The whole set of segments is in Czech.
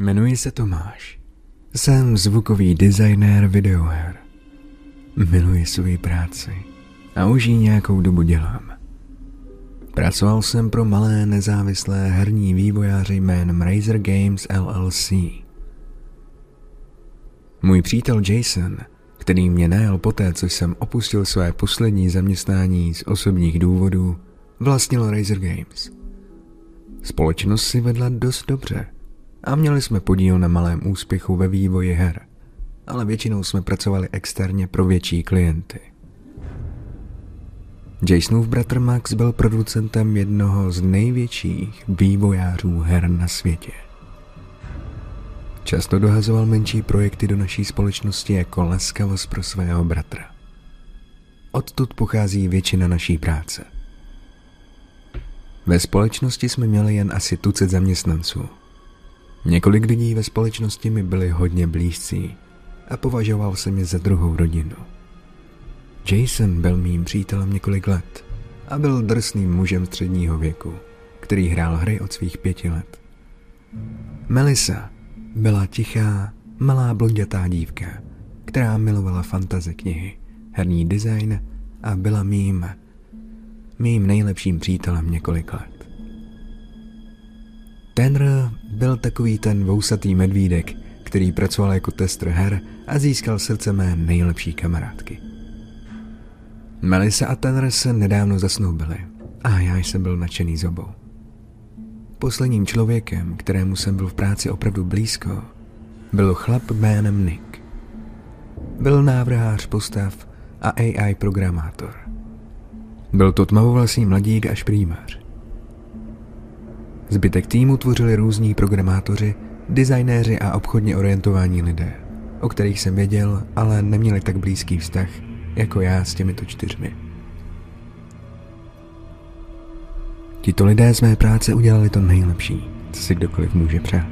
Jmenuji se Tomáš. Jsem zvukový designér videoher. Miluji svoji práci a už ji nějakou dobu dělám. Pracoval jsem pro malé nezávislé herní vývojáře jménem Razer Games LLC. Můj přítel Jason, který mě najel poté, co jsem opustil své poslední zaměstnání z osobních důvodů, vlastnil Razer Games. Společnost si vedla dost dobře a měli jsme podíl na malém úspěchu ve vývoji her, ale většinou jsme pracovali externě pro větší klienty. Jasonův bratr Max byl producentem jednoho z největších vývojářů her na světě. Často dohazoval menší projekty do naší společnosti jako laskavost pro svého bratra. Odtud pochází většina naší práce. Ve společnosti jsme měli jen asi tucet zaměstnanců. Několik lidí ve společnosti mi byli hodně blízcí a považoval jsem je za druhou rodinu. Jason byl mým přítelem několik let a byl drsným mužem středního věku, který hrál hry od svých pěti let. Melissa byla tichá, malá blondětá dívka, která milovala fantazy knihy, herní design a byla mým, mým nejlepším přítelem několik let. Tenr byl takový ten vousatý medvídek, který pracoval jako tester her a získal srdce mé nejlepší kamarádky. Melissa a Tanner se nedávno zasnoubili a já jsem byl nadšený z obou. Posledním člověkem, kterému jsem byl v práci opravdu blízko, byl chlap jménem Nick. Byl návrhář postav a AI programátor. Byl to tmavovlasý mladík až prýmař. Zbytek týmu tvořili různí programátoři, designéři a obchodně orientovaní lidé, o kterých jsem věděl, ale neměli tak blízký vztah jako já s těmito čtyřmi. Tito lidé z mé práce udělali to nejlepší, co si kdokoliv může přát.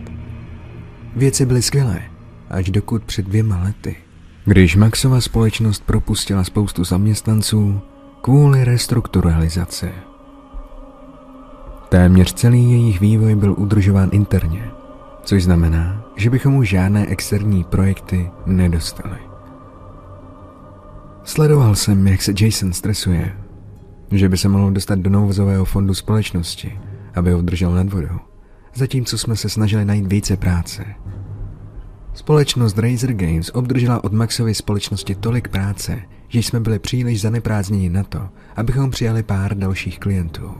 Věci byly skvělé, až dokud před dvěma lety, když Maxova společnost propustila spoustu zaměstnanců kvůli restrukturalizaci. Téměř celý jejich vývoj byl udržován interně, což znamená, že bychom už žádné externí projekty nedostali. Sledoval jsem, jak se Jason stresuje, že by se mohl dostat do nouzového fondu společnosti, aby ho držel nad vodou, zatímco jsme se snažili najít více práce. Společnost Razer Games obdržela od Maxovy společnosti tolik práce, že jsme byli příliš zaneprázdněni na to, abychom přijali pár dalších klientů.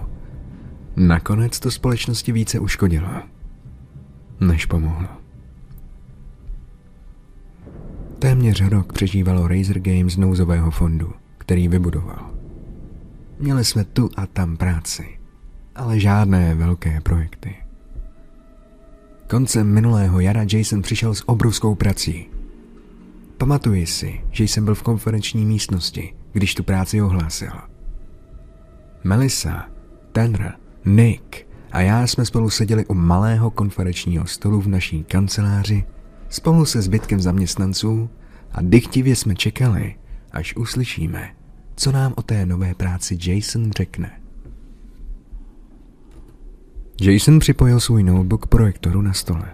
Nakonec to společnosti více uškodilo, než pomohlo. Téměř rok přežívalo Razer Games nouzového fondu, který vybudoval. Měli jsme tu a tam práci, ale žádné velké projekty. Koncem minulého jara Jason přišel s obrovskou prací. Pamatuji si, že jsem byl v konferenční místnosti, když tu práci ohlásil. Melissa, Tanner, Nick a já jsme spolu seděli u malého konferenčního stolu v naší kanceláři spolu se zbytkem zaměstnanců a dychtivě jsme čekali, až uslyšíme, co nám o té nové práci Jason řekne. Jason připojil svůj notebook k projektoru na stole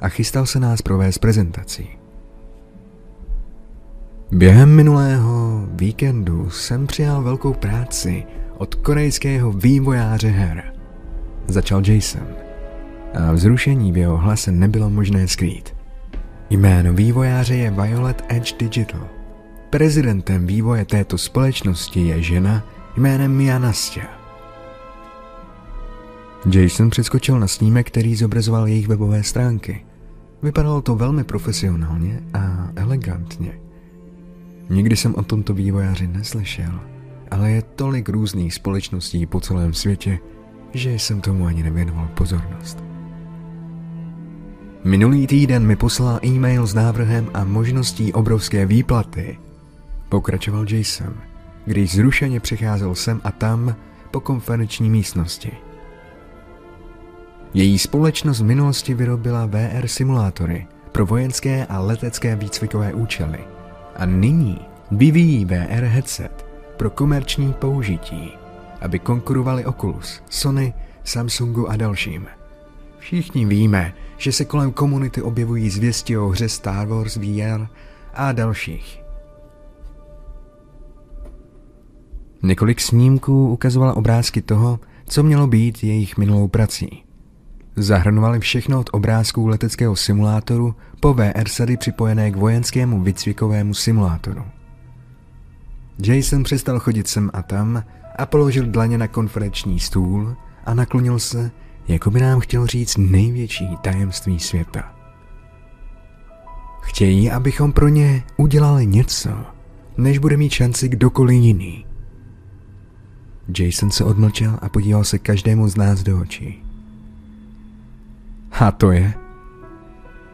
a chystal se nás provést prezentací. Během minulého víkendu jsem přijal velkou práci od korejského vývojáře her. Začal Jason. A vzrušení v jeho hlase nebylo možné skrýt. Jméno vývojáře je Violet Edge Digital. Prezidentem vývoje této společnosti je žena jménem Mia Nastya. Jason přeskočil na snímek, který zobrazoval jejich webové stránky. Vypadalo to velmi profesionálně a elegantně. Nikdy jsem o tomto vývojáři neslyšel, ale je tolik různých společností po celém světě, že jsem tomu ani nevěnoval pozornost. Minulý týden mi poslal e-mail s návrhem a možností obrovské výplaty. Pokračoval Jason, když zrušeně přicházel sem a tam po konferenční místnosti. Její společnost v minulosti vyrobila VR simulátory pro vojenské a letecké výcvikové účely a nyní vyvíjí VR headset pro komerční použití, aby konkurovali Oculus, Sony, Samsungu a dalším – Všichni víme, že se kolem komunity objevují zvěsti o hře Star Wars VR a dalších. Několik snímků ukazovala obrázky toho, co mělo být jejich minulou prací. Zahrnovali všechno od obrázků leteckého simulátoru po VR sady připojené k vojenskému výcvikovému simulátoru. Jason přestal chodit sem a tam a položil dlaně na konferenční stůl a naklonil se, jako by nám chtěl říct největší tajemství světa. Chtějí, abychom pro ně udělali něco, než bude mít šanci kdokoliv jiný. Jason se odmlčel a podíval se každému z nás do očí. A to je,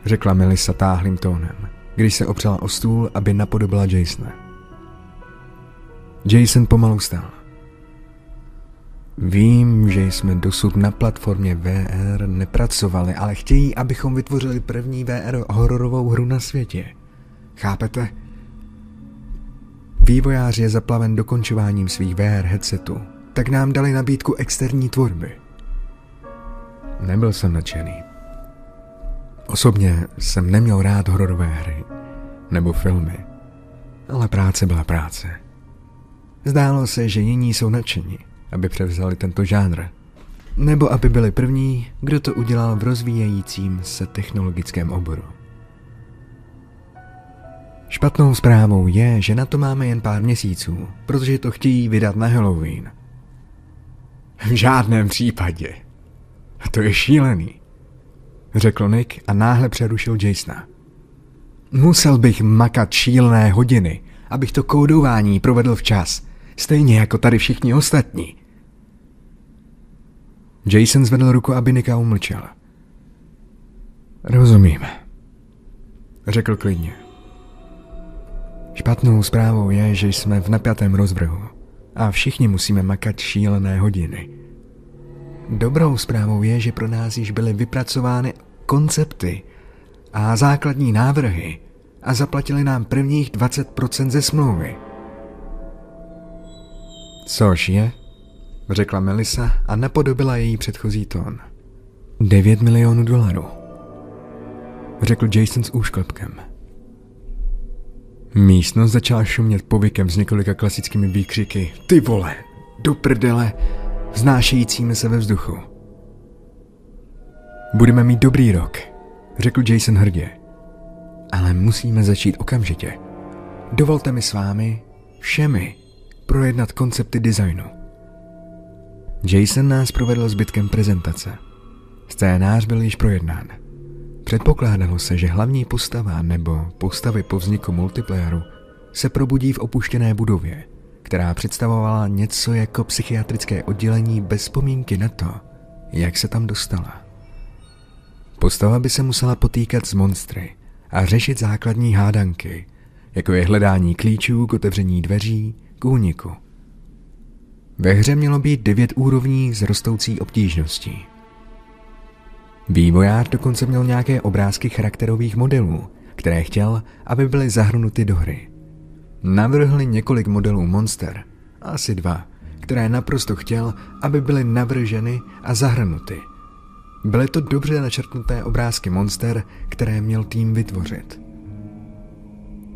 řekla Melissa táhlým tónem, když se opřela o stůl, aby napodobila Jasona. Jason pomalu stál. Vím, že jsme dosud na platformě VR nepracovali, ale chtějí, abychom vytvořili první VR hororovou hru na světě. Chápete? Vývojář je zaplaven dokončováním svých VR headsetů, tak nám dali nabídku externí tvorby. Nebyl jsem nadšený. Osobně jsem neměl rád hororové hry nebo filmy, ale práce byla práce. Zdálo se, že jiní jsou nadšení, aby převzali tento žánr, nebo aby byli první, kdo to udělal v rozvíjejícím se technologickém oboru. Špatnou zprávou je, že na to máme jen pár měsíců, protože to chtějí vydat na Halloween. V žádném případě. To je šílený, řekl Nick a náhle přerušil Jasona. Musel bych makat šílené hodiny, abych to kódování provedl včas, stejně jako tady všichni ostatní. Jason zvedl ruku, aby Nika umlčel. Rozumím, řekl klidně. Špatnou zprávou je, že jsme v napjatém rozvrhu a všichni musíme makat šílené hodiny. Dobrou zprávou je, že pro nás již byly vypracovány koncepty a základní návrhy a zaplatili nám prvních 20% ze smlouvy. Což je, řekla Melissa a napodobila její předchozí tón. 9 milionů dolarů, řekl Jason s úšklepkem. Místnost začala šumět povykem s několika klasickými výkřiky Ty vole, do prdele, vznášejícími se ve vzduchu. Budeme mít dobrý rok, řekl Jason hrdě. Ale musíme začít okamžitě. Dovolte mi s vámi, všemi, projednat koncepty designu. Jason nás provedl zbytkem prezentace. Scénář byl již projednán. Předpokládalo se, že hlavní postava nebo postavy po vzniku multiplayeru se probudí v opuštěné budově, která představovala něco jako psychiatrické oddělení bez vzpomínky na to, jak se tam dostala. Postava by se musela potýkat s monstry a řešit základní hádanky, jako je hledání klíčů k otevření dveří k úniku. Ve hře mělo být devět úrovní s rostoucí obtížností. Vývojář dokonce měl nějaké obrázky charakterových modelů, které chtěl, aby byly zahrnuty do hry. Navrhli několik modelů monster, asi dva, které naprosto chtěl, aby byly navrženy a zahrnuty. Byly to dobře načrtnuté obrázky monster, které měl tým vytvořit.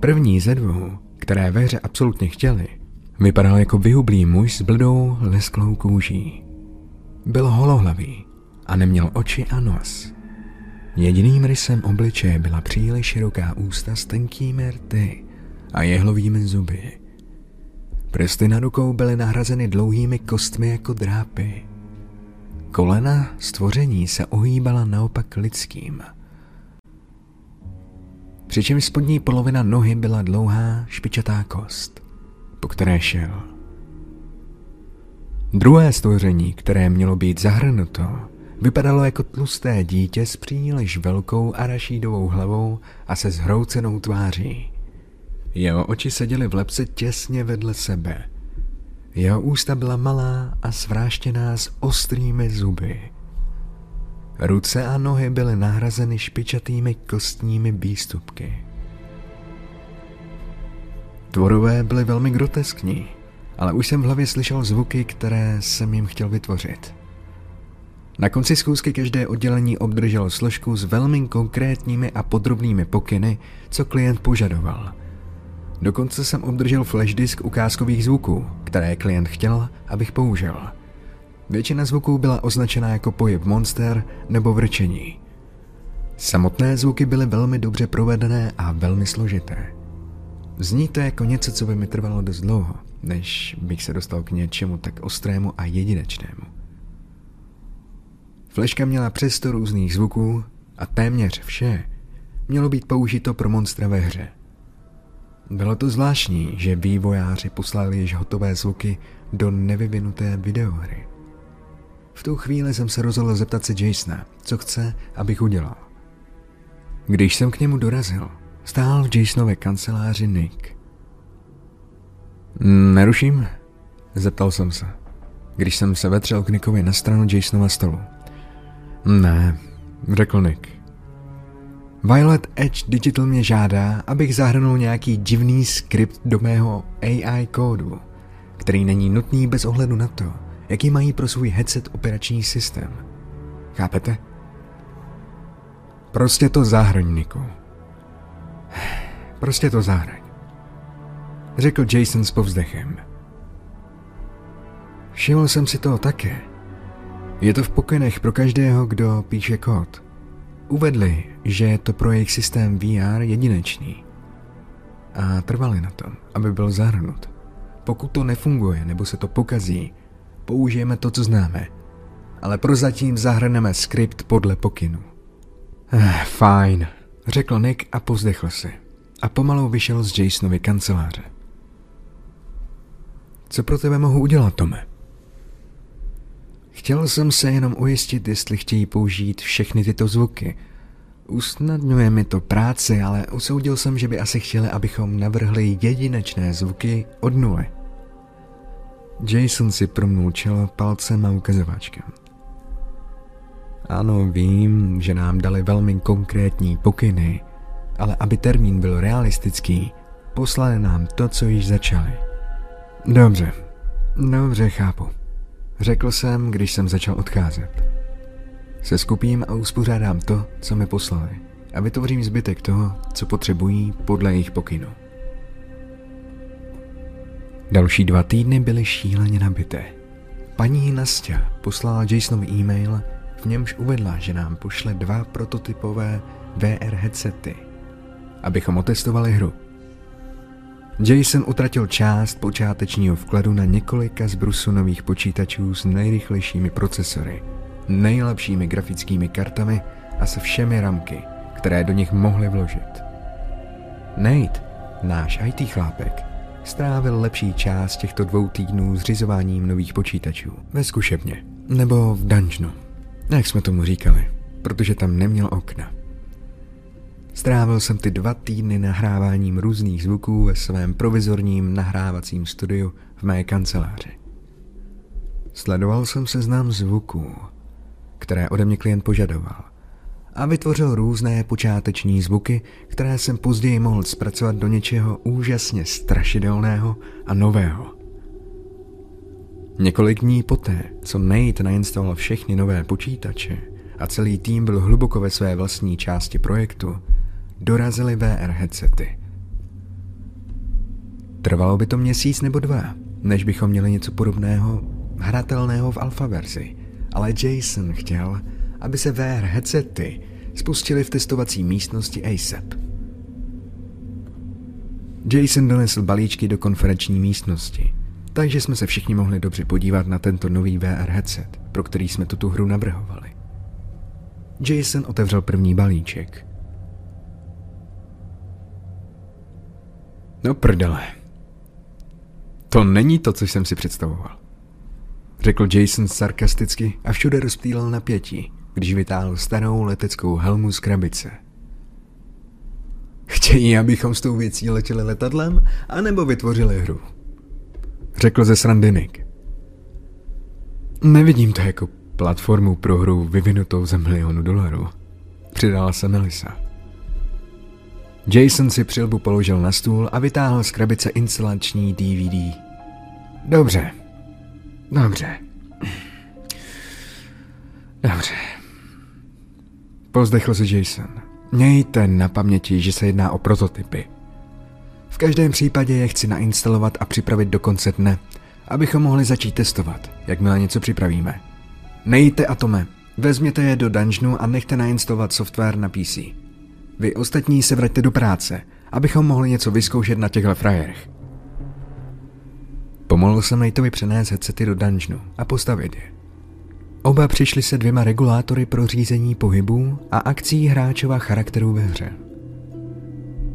První ze dvou, které ve hře absolutně chtěli, vypadal jako vyhublý muž s bledou lesklou kůží. Byl holohlavý a neměl oči a nos. Jediným rysem obličeje byla příliš široká ústa s tenkými rty a jehlovými zuby. Prsty na rukou byly nahrazeny dlouhými kostmi jako drápy. Kolena stvoření se ohýbala naopak lidským. Přičemž spodní polovina nohy byla dlouhá špičatá kost, po které šel. Druhé stvoření, které mělo být zahrnuto, Vypadalo jako tlusté dítě s příliš velkou arašídovou hlavou a se zhroucenou tváří. Jeho oči seděly v lepce těsně vedle sebe. Jeho ústa byla malá a svráštěná s ostrými zuby. Ruce a nohy byly nahrazeny špičatými kostními výstupky. Tvorové byly velmi groteskní, ale už jsem v hlavě slyšel zvuky, které jsem jim chtěl vytvořit – Na konci schůzky každé oddělení obdrželo složku s velmi konkrétními a podrobnými pokyny, co klient požadoval. Dokonce jsem obdržel flash disk ukázkových zvuků, které klient chtěl, abych použil. Většina zvuků byla označena jako pohyb monster nebo vrčení. Samotné zvuky byly velmi dobře provedené a velmi složité. Zní to jako něco, co by mi trvalo dost dlouho, než bych se dostal k něčemu tak ostrému a jedinečnému. Fleška měla přesto různých zvuků a téměř vše mělo být použito pro monstra ve hře. Bylo to zvláštní, že vývojáři poslali již hotové zvuky do nevyvinuté videohry. V tu chvíli jsem se rozhodl zeptat se Jasona, co chce, abych udělal. Když jsem k němu dorazil, stál v Jasonově kanceláři Nick. Neruším? Zeptal jsem se, když jsem se vetřel k Nickovi na stranu Jasonova stolu. Ne, řekl Nick. Violet Edge Digital mě žádá, abych zahrnul nějaký divný skript do mého AI kódu, který není nutný bez ohledu na to, jaký mají pro svůj headset operační systém. Chápete? Prostě to zahrň, Niku. Prostě to zahrň. Řekl Jason s povzdechem. Všiml jsem si toho také. Je to v pokynech pro každého, kdo píše kód. Uvedli, že je to pro jejich systém VR jedinečný. A trvali na tom, aby byl zahrnut. Pokud to nefunguje nebo se to pokazí, použijeme to, co známe. Ale prozatím zahrneme skript podle pokynu. Eh, fajn, řekl Nick a povzdechl si. A pomalu vyšel z Jasonovy kanceláře. Co pro tebe mohu udělat, Tome? Chtěl jsem se jenom ujistit, jestli chtějí použít všechny tyto zvuky. Usnadňuje mi to práci, ale usoudil jsem, že by asi chtěli, abychom navrhli jedinečné zvuky od nuly. Jason si promnul čelo palcem a ukazováčkem. Ano, vím, že nám dali velmi konkrétní pokyny, ale aby termín byl realistický, poslali nám to, co již začali. Dobře, dobře, chápu. Řekl jsem, když jsem začal odcházet. Se skupím a uspořádám to, co mi poslali a vytvořím zbytek toho, co potřebují podle jejich pokynu. Další dva týdny byly šíleně nabité. Paní Nastya poslala Jasonovi e-mail, v němž uvedla, že nám pošle dva prototypové VR headsety, abychom otestovali hru. Jason utratil část počátečního vkladu na několika z Brusu nových počítačů s nejrychlejšími procesory, nejlepšími grafickými kartami a se všemi ramky, které do nich mohli vložit. Nate, náš IT chlápek, strávil lepší část těchto dvou týdnů zřizováním nových počítačů ve zkušebně nebo v dungeonu, jak jsme tomu říkali, protože tam neměl okna. Strávil jsem ty dva týdny nahráváním různých zvuků ve svém provizorním nahrávacím studiu v mé kanceláři. Sledoval jsem seznam zvuků, které ode mě klient požadoval a vytvořil různé počáteční zvuky, které jsem později mohl zpracovat do něčeho úžasně strašidelného a nového. Několik dní poté, co Nate nainstaloval všechny nové počítače a celý tým byl hluboko ve své vlastní části projektu, dorazily VR headsety. Trvalo by to měsíc nebo dva, než bychom měli něco podobného, hratelného v alfa verzi, ale Jason chtěl, aby se VR headsety spustily v testovací místnosti ASAP. Jason donesl balíčky do konferenční místnosti, takže jsme se všichni mohli dobře podívat na tento nový VR headset, pro který jsme tuto hru navrhovali. Jason otevřel první balíček – No prdele. To není to, co jsem si představoval. Řekl Jason sarkasticky a všude rozptýlil napětí, když vytáhl starou leteckou helmu z krabice. Chtějí, abychom s tou věcí letěli letadlem, anebo vytvořili hru? Řekl ze srandy Nick. Nevidím to jako platformu pro hru vyvinutou za milionu dolarů. Přidala se Melissa. Jason si přilbu položil na stůl a vytáhl z krabice instalační DVD. Dobře. Dobře. Dobře. Pozdechl se Jason. Mějte na paměti, že se jedná o prototypy. Každém případě je chci nainstalovat a připravit do konce dne, abychom mohli začít testovat, jakmile něco připravíme. Nejte Atome, vezměte je do dungeonu a nechte nainstalovat software na PC. Vy ostatní se vraťte do práce, abychom mohli něco vyzkoušet na těchto frajerech. Pomohl jsem Nateovi přenést headsety do dungeonu a postavit je. Oba přišli se dvěma regulátory pro řízení pohybů a akcí hráčova charakteru ve hře.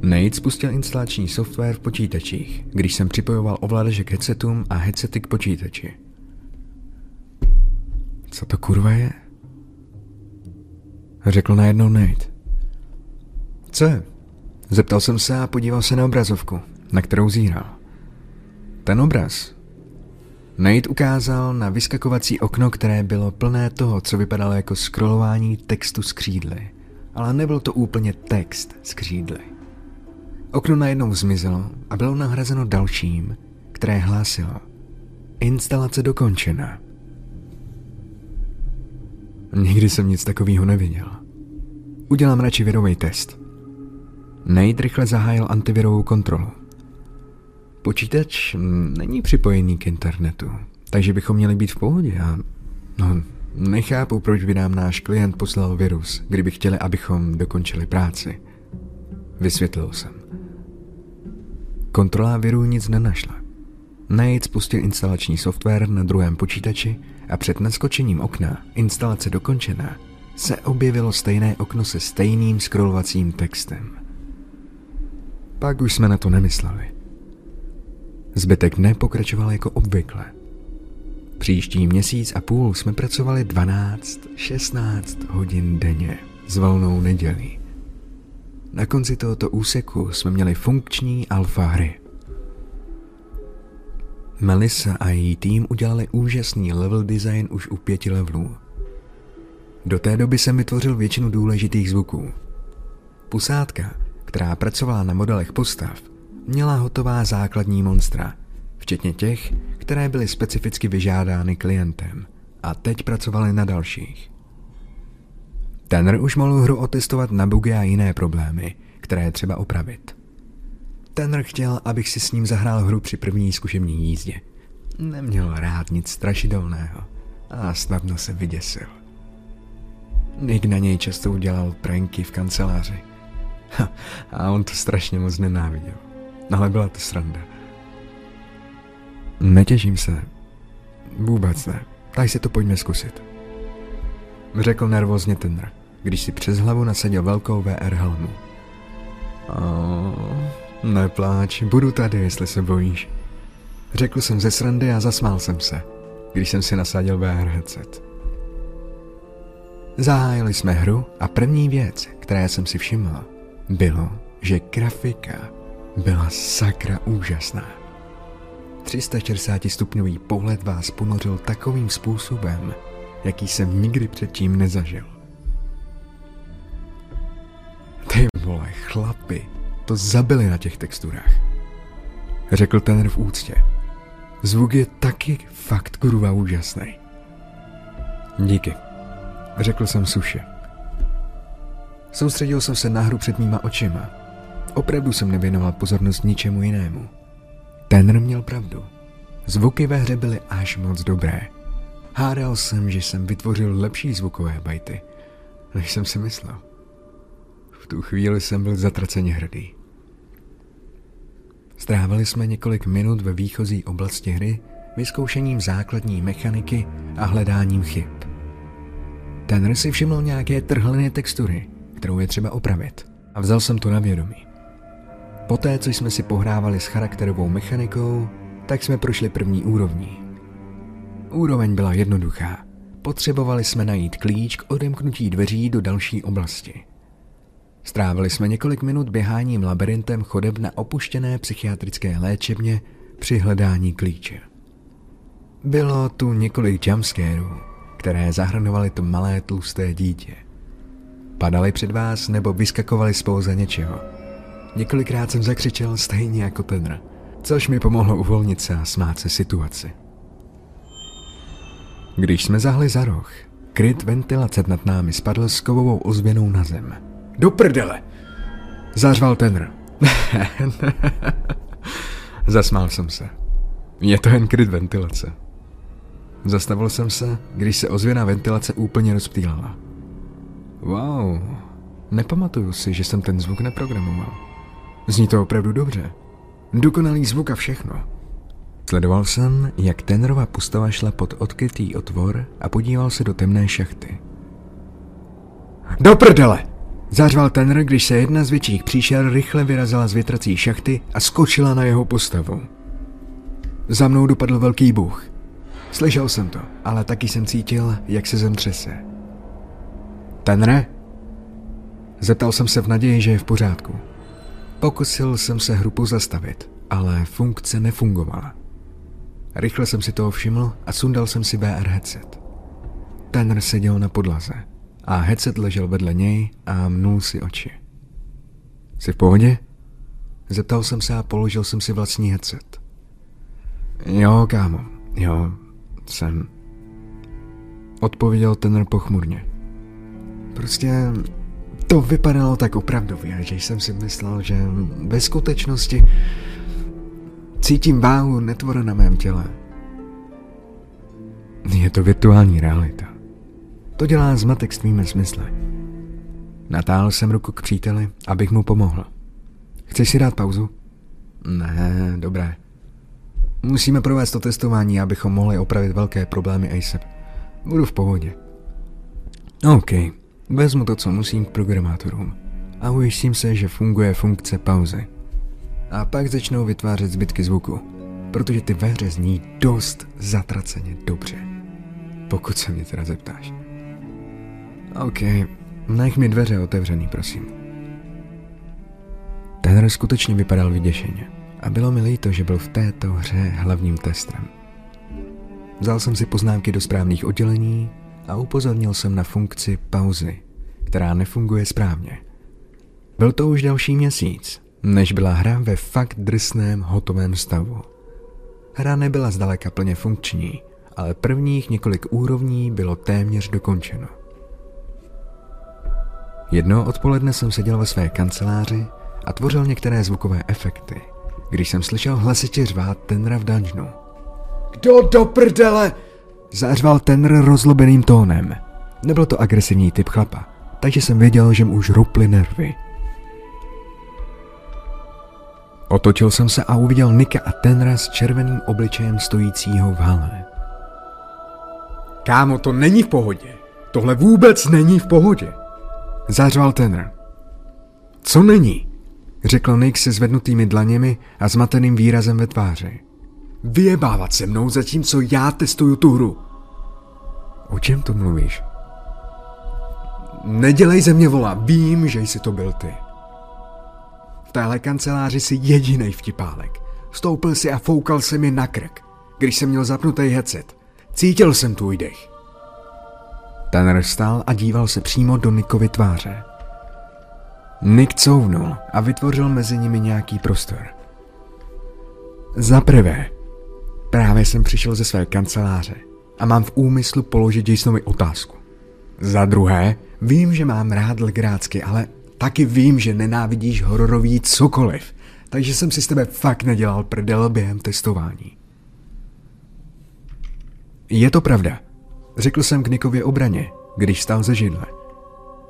Nate spustil instalační software v počítačích, když jsem připojoval ovladače k headsetům a headsety k počítači. Co to kurva je? Řekl najednou Nate. Co? Zeptal jsem se a podíval se na obrazovku, na kterou zíral. Ten obraz. Nate ukázal na vyskakovací okno, které bylo plné toho, co vypadalo jako scrollování textu z křídly. Ale nebyl to úplně text z křídly. Okno najednou zmizelo a bylo nahrazeno dalším, které hlásilo Instalace dokončena. Nikdy jsem nic takového neviděl. Udělám radši virový test. Nate rychle zahájil antivirovou kontrolu. Počítač není připojený k internetu, takže bychom měli být v pohodě a... No, nechápu, proč by nám náš klient poslal virus, kdyby chtěli, abychom dokončili práci. Vysvětlil jsem. Kontrola virů nic nenašla. Nate spustil instalační software na druhém počítači a před naskočením okna instalace dokončená se objevilo stejné okno se stejným scrollovacím textem. Pak už jsme na to nemysleli. Zbytek dne pokračoval jako obvykle. Příští měsíc a půl jsme pracovali 12-16 hodin denně s volnou nedělí. Na konci tohoto úseku jsme měli funkční alfa hry. Melissa a její tým udělali úžasný level design už u pěti levelů. Do té doby jsem vytvořil většinu důležitých zvuků. Pusádka, která pracovala na modelech postav, měla hotová základní monstra, včetně těch, které byly specificky vyžádány klientem a teď pracovali na dalších. Tenr už mohl hru otestovat na bugy a jiné problémy, které je třeba opravit. Tenr chtěl, abych si s ním zahrál hru při první zkušební jízdě. Neměl rád nic strašidelného a snadno se vyděsil. Nick na něj často udělal pranky v kanceláři. Ha, a on to strašně moc nenáviděl. Ale byla to sranda. Netěším se. Vůbec ne. Tak si to pojďme zkusit. Řekl nervózně Tenr, když si přes hlavu nasadil velkou VR helmu. Oh, nepláč, budu tady, jestli se bojíš. Řekl jsem ze srandy a zasmál jsem se, když jsem si nasadil VR headset. Zahájili jsme hru a první věc, které jsem si všiml, bylo, že grafika byla sakra úžasná. 360 stupňový pohled vás ponořil takovým způsobem, jaký jsem nikdy předtím nezažil. Vole, chlapi, to zabili na těch texturách. Řekl ten v úctě. Zvuk je taky fakt kurva úžasný. Díky, řekl jsem suše. Soustředil jsem se na hru před mýma očima. Opravdu jsem nevěnoval pozornost ničemu jinému. Ten měl pravdu. Zvuky ve hře byly až moc dobré. Hádal jsem, že jsem vytvořil lepší zvukové bajty, než jsem si myslel. V tu chvíli jsem byl zatraceně hrdý. Strávili jsme několik minut ve výchozí oblasti hry vyzkoušením základní mechaniky a hledáním chyb. Ten si všiml nějaké trhlené textury, kterou je třeba opravit a vzal jsem to na vědomí. Poté, co jsme si pohrávali s charakterovou mechanikou, tak jsme prošli první úrovní. Úroveň byla jednoduchá. Potřebovali jsme najít klíč k odemknutí dveří do další oblasti. Strávili jsme několik minut běháním labirintem chodeb na opuštěné psychiatrické léčebně při hledání klíče. Bylo tu několik jumpscarů, které zahrnovaly to malé tlusté dítě. Padali před vás nebo vyskakovali spouze něčeho. Několikrát jsem zakřičel stejně jako tenr, což mi pomohlo uvolnit se a smát se situaci. Když jsme zahli za roh, kryt ventilace nad námi spadl s kovovou ozvěnou na zem. Do prdele! Zařval tenr. Zasmál jsem se. Je to jen kryt ventilace. Zastavil jsem se, když se ozvěná ventilace úplně rozptýlala. Wow, nepamatuju si, že jsem ten zvuk neprogramoval. Zní to opravdu dobře. Dokonalý zvuk a všechno. Sledoval jsem, jak Tenrova postava šla pod odkrytý otvor a podíval se do temné šachty. Do prdele! Zařval Tenr, když se jedna z větších příšer rychle vyrazila z větrací šachty a skočila na jeho postavu. Za mnou dopadl velký bůh. Slyšel jsem to, ale taky jsem cítil, jak se zem třese. Tenre? Zeptal jsem se v naději, že je v pořádku. Pokusil jsem se hru pozastavit, ale funkce nefungovala. Rychle jsem si toho všiml a sundal jsem si VR headset. Tenr seděl na podlaze a headset ležel vedle něj a mnul si oči. Jsi v pohodě? Zeptal jsem se a položil jsem si vlastní headset. Jo, kámo, jo, jsem. Odpověděl ten pochmurně. Prostě to vypadalo tak opravdově, že jsem si myslel, že ve skutečnosti cítím váhu netvora na mém těle. Je to virtuální realita. To dělá zmatek s tvými smysly. Natáhl jsem ruku k příteli, abych mu pomohl. Chceš si dát pauzu? Ne, dobré. Musíme provést to testování, abychom mohli opravit velké problémy ASAP. Budu v pohodě. OK, vezmu to, co musím k programátorům a ujistím se, že funguje funkce pauzy. A pak začnou vytvářet zbytky zvuku, protože ty ve hře zní dost zatraceně dobře. Pokud se mě teda zeptáš. OK, nech mi dveře otevřený, prosím. Ten skutečně vypadal vyděšeně a bylo mi líto, že byl v této hře hlavním testem. Vzal jsem si poznámky do správných oddělení a upozornil jsem na funkci pauzy, která nefunguje správně. Byl to už další měsíc, než byla hra ve fakt drsném hotovém stavu. Hra nebyla zdaleka plně funkční, ale prvních několik úrovní bylo téměř dokončeno. Jedno odpoledne jsem seděl ve své kanceláři a tvořil některé zvukové efekty – když jsem slyšel hlasitě řvát tenra v dungeonu. Kdo do prdele? Zařval tenr rozlobeným tónem. Nebyl to agresivní typ chlapa, takže jsem věděl, že mu už ruply nervy. Otočil jsem se a uviděl Nika a tenra s červeným obličejem stojícího v hale. Kámo, to není v pohodě. Tohle vůbec není v pohodě. Zařval tenr. Co není? řekl Nick se zvednutými dlaněmi a zmateným výrazem ve tváři. Vyjebávat se mnou, zatímco já testuju tu hru. O čem to mluvíš? Nedělej ze mě vola, vím, že jsi to byl ty. V téhle kanceláři jsi jediný vtipálek. Stoupil si a foukal se mi na krk, když jsem měl zapnutý headset. Cítil jsem tvůj dech. Ten stál a díval se přímo do Nikovy tváře. Nick couvnul a vytvořil mezi nimi nějaký prostor. Za prvé, právě jsem přišel ze své kanceláře a mám v úmyslu položit Jasonovi otázku. Za druhé, vím, že mám rád legrácky, ale taky vím, že nenávidíš hororový cokoliv, takže jsem si s tebe fakt nedělal prdel během testování. Je to pravda, řekl jsem k Nikově obraně, když stál ze židle.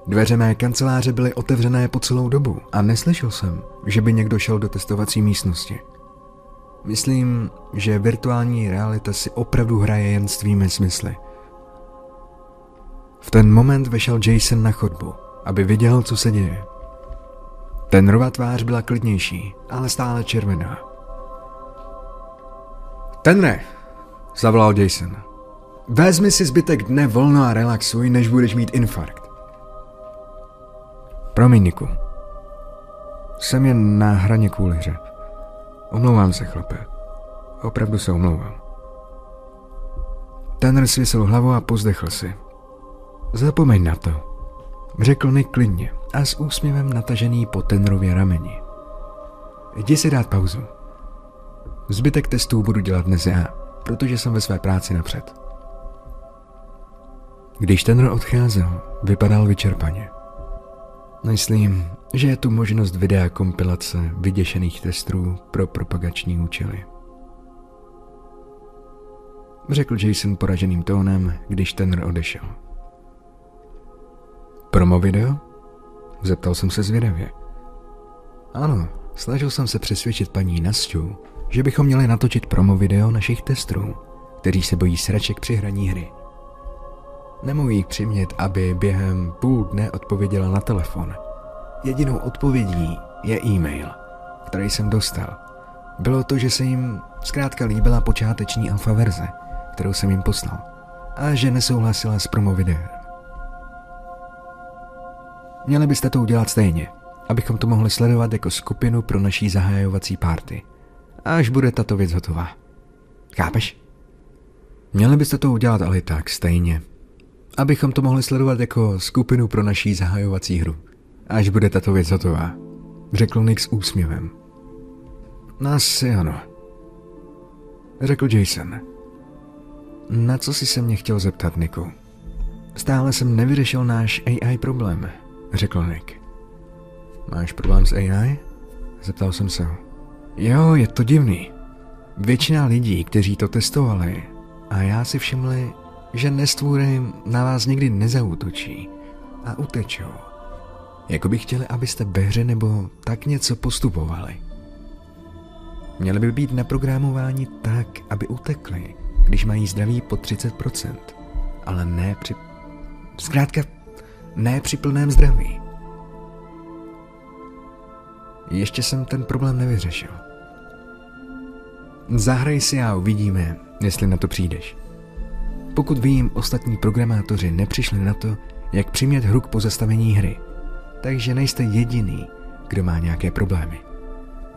Dveře mé kanceláře byly otevřené po celou dobu a neslyšel jsem, že by někdo šel do testovací místnosti. Myslím, že virtuální realita si opravdu hraje jen s tvými smysly. V ten moment vešel Jason na chodbu, aby viděl, co se děje. Ten tvář byla klidnější, ale stále červená. Tenre, zavolal Jason. Vezmi si zbytek dne volno a relaxuj, než budeš mít infarkt. Promiň, Niku. Jsem jen na hraně kvůli hře. Omlouvám se, chlape. Opravdu se omlouvám. Tanner svěsil hlavu a pozdechl si. Zapomeň na to, řekl Nick klidně a s úsměvem natažený po Tenrově rameni. Jdi si dát pauzu. Zbytek testů budu dělat dnes já, protože jsem ve své práci napřed. Když ten odcházel, vypadal vyčerpaně. Myslím, že je tu možnost videa kompilace vyděšených testů pro propagační účely. Řekl Jason poraženým tónem, když ten odešel. Promo video? Zeptal jsem se zvědavě. Ano, snažil jsem se přesvědčit paní Nastu, že bychom měli natočit promo video našich testů, kteří se bojí sraček při hraní hry. Nemohu jí přimět, aby během půl dne odpověděla na telefon. Jedinou odpovědí je e-mail, který jsem dostal. Bylo to, že se jim zkrátka líbila počáteční alfa verze, kterou jsem jim poslal, a že nesouhlasila s promo videem. Měli byste to udělat stejně, abychom to mohli sledovat jako skupinu pro naší zahájovací párty. Až bude tato věc hotová. Chápeš? Měli byste to udělat ale tak stejně, abychom to mohli sledovat jako skupinu pro naší zahajovací hru. Až bude tato věc hotová, řekl Nick s úsměvem. Nás si ano, řekl Jason. Na co si se mě chtěl zeptat, Niku? Stále jsem nevyřešil náš AI problém, řekl Nick. Máš problém s AI? Zeptal jsem se. Jo, je to divný. Většina lidí, kteří to testovali, a já si všimli, že nestvůry na vás nikdy nezautočí a utečou. Jako by chtěli, abyste ve hře nebo tak něco postupovali. Měli by být naprogramováni tak, aby utekli, když mají zdraví po 30%, ale ne při... Zkrátka, ne při plném zdraví. Ještě jsem ten problém nevyřešil. Zahraj si a uvidíme, jestli na to přijdeš. Pokud vím, ostatní programátoři nepřišli na to, jak přimět hru k pozastavení hry, takže nejste jediný, kdo má nějaké problémy.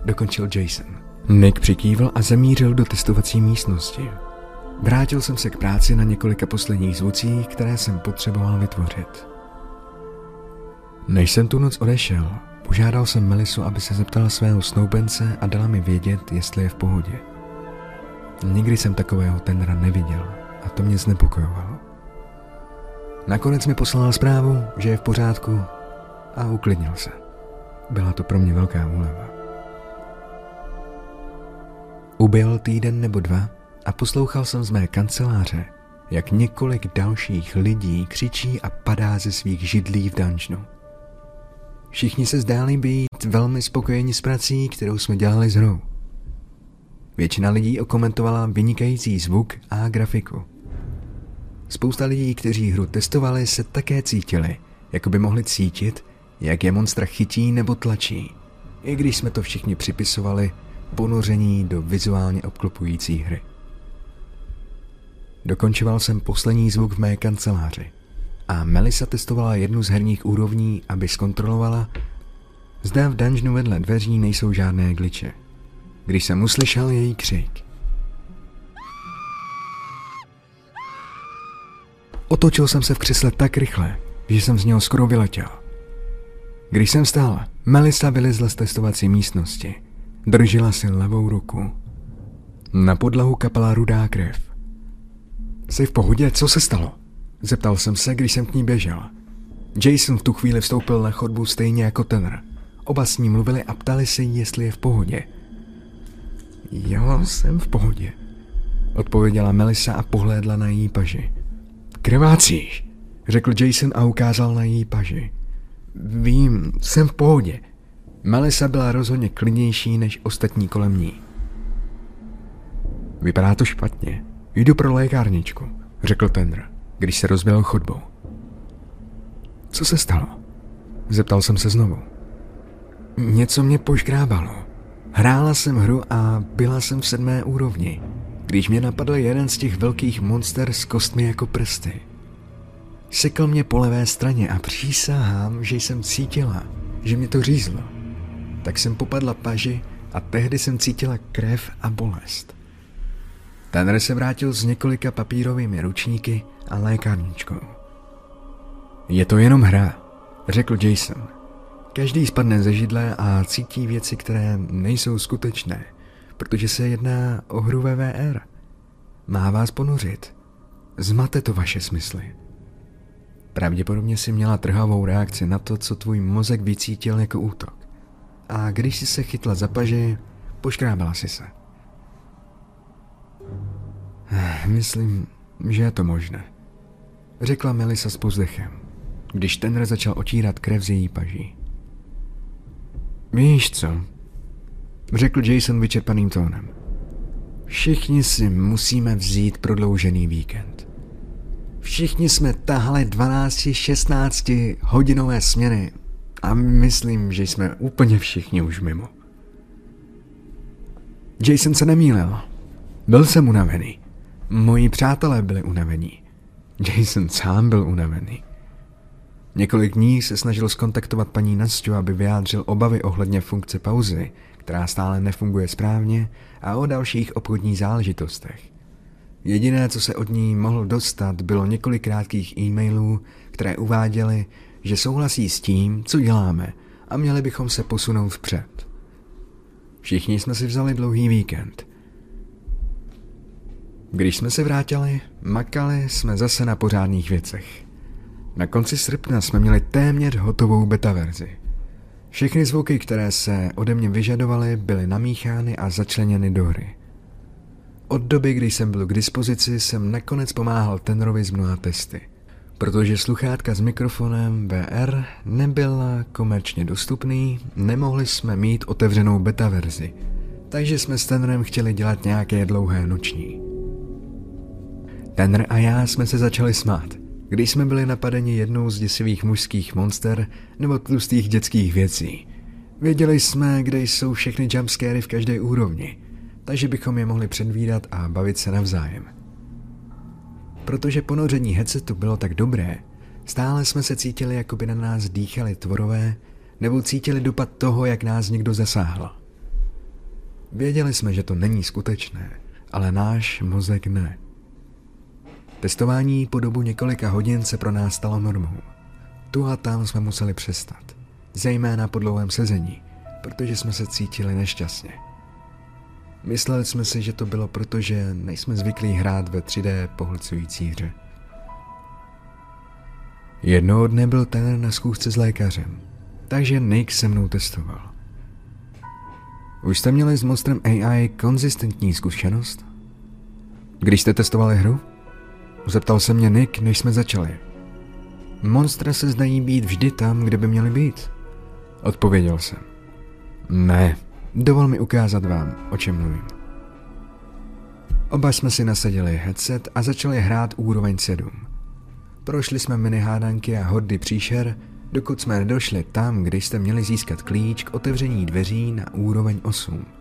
Dokončil Jason. Nick přikývl a zamířil do testovací místnosti. Vrátil jsem se k práci na několika posledních zvucích, které jsem potřeboval vytvořit. Než jsem tu noc odešel, požádal jsem Melisu, aby se zeptala svého snoubence a dala mi vědět, jestli je v pohodě. Nikdy jsem takového tenra neviděl a to mě znepokojovalo. Nakonec mi poslala zprávu, že je v pořádku a uklidnil se. Byla to pro mě velká úleva. Ubyl týden nebo dva a poslouchal jsem z mé kanceláře, jak několik dalších lidí křičí a padá ze svých židlí v dungeonu. Všichni se zdáli být velmi spokojeni s prací, kterou jsme dělali s hrou. Většina lidí okomentovala vynikající zvuk a grafiku. Spousta lidí, kteří hru testovali, se také cítili, jako by mohli cítit, jak je monstra chytí nebo tlačí, i když jsme to všichni připisovali ponoření do vizuálně obklopující hry. Dokončoval jsem poslední zvuk v mé kanceláři a Melissa testovala jednu z herních úrovní, aby zkontrolovala, zda v dungeonu vedle dveří nejsou žádné gliče. Když jsem uslyšel její křik. Otočil jsem se v křesle tak rychle, že jsem z něho skoro vyletěl. Když jsem stál, Melissa vylezla z testovací místnosti. Držela si levou ruku. Na podlahu kapala rudá krev. Jsi v pohodě? Co se stalo? Zeptal jsem se, když jsem k ní běžel. Jason v tu chvíli vstoupil na chodbu stejně jako Tanner. Oba s ní mluvili a ptali se jestli je v pohodě. Jo, jsem v pohodě, odpověděla Melissa a pohlédla na její paži. Krvácíš, řekl Jason a ukázal na její paži. Vím, jsem v pohodě. Melissa byla rozhodně klidnější než ostatní kolem ní. Vypadá to špatně. Jdu pro lékárničku, řekl Tender, když se rozběhl chodbou. Co se stalo? Zeptal jsem se znovu. Něco mě poškrábalo. Hrála jsem hru a byla jsem v sedmé úrovni, když mě napadl jeden z těch velkých monster s kostmi jako prsty. Sekl mě po levé straně a přísahám, že jsem cítila, že mě to řízlo. Tak jsem popadla paži a tehdy jsem cítila krev a bolest. Tanner se vrátil s několika papírovými ručníky a lékárničkou. Je to jenom hra, řekl Jason. Každý spadne ze židle a cítí věci, které nejsou skutečné, protože se jedná o hru VVR. Má vás ponořit. Zmate to vaše smysly. Pravděpodobně si měla trhavou reakci na to, co tvůj mozek vycítil jako útok. A když si se chytla za paži, poškrábala si se. Myslím, že je to možné, řekla Melisa s pozdechem, když tenre začal otírat krev z její paží. Víš co? Řekl Jason vyčerpaným tónem. Všichni si musíme vzít prodloužený víkend. Všichni jsme tahali 12-16 hodinové směny a myslím, že jsme úplně všichni už mimo. Jason se nemýlil. Byl jsem unavený. Moji přátelé byli unavení. Jason sám byl unavený. Několik dní se snažil skontaktovat paní Nastu, aby vyjádřil obavy ohledně funkce pauzy, která stále nefunguje správně, a o dalších obchodních záležitostech. Jediné, co se od ní mohl dostat, bylo několik krátkých e-mailů, které uváděly, že souhlasí s tím, co děláme a měli bychom se posunout vpřed. Všichni jsme si vzali dlouhý víkend. Když jsme se vrátili, makali jsme zase na pořádných věcech. Na konci srpna jsme měli téměř hotovou beta verzi. Všechny zvuky, které se ode mě vyžadovaly, byly namíchány a začleněny do hry. Od doby, kdy jsem byl k dispozici, jsem nakonec pomáhal Tenrovi s mnoha testy. Protože sluchátka s mikrofonem VR nebyla komerčně dostupný, nemohli jsme mít otevřenou beta verzi, takže jsme s Tenrem chtěli dělat nějaké dlouhé noční. Tenr a já jsme se začali smát, když jsme byli napadeni jednou z děsivých mužských monster nebo tlustých dětských věcí. Věděli jsme, kde jsou všechny jumpscary v každé úrovni, takže bychom je mohli předvídat a bavit se navzájem. Protože ponoření headsetu bylo tak dobré, stále jsme se cítili, jako by na nás dýchali tvorové, nebo cítili dopad toho, jak nás někdo zasáhl. Věděli jsme, že to není skutečné, ale náš mozek ne. Testování po dobu několika hodin se pro nás stalo normou. Tu a tam jsme museli přestat, zejména po dlouhém sezení, protože jsme se cítili nešťastně. Mysleli jsme si, že to bylo proto, že nejsme zvyklí hrát ve 3D pohlcující hře. Jednoho dne byl ten na schůzce s lékařem, takže Nick se mnou testoval. Už jste měli s monstrem AI konzistentní zkušenost? Když jste testovali hru? Zeptal se mě Nick, než jsme začali. Monstra se zdají být vždy tam, kde by měly být. Odpověděl jsem. Ne, dovol mi ukázat vám, o čem mluvím. Oba jsme si nasadili headset a začali hrát úroveň 7. Prošli jsme mini hádanky a hordy příšer, dokud jsme nedošli tam, kde jste měli získat klíč k otevření dveří na úroveň 8.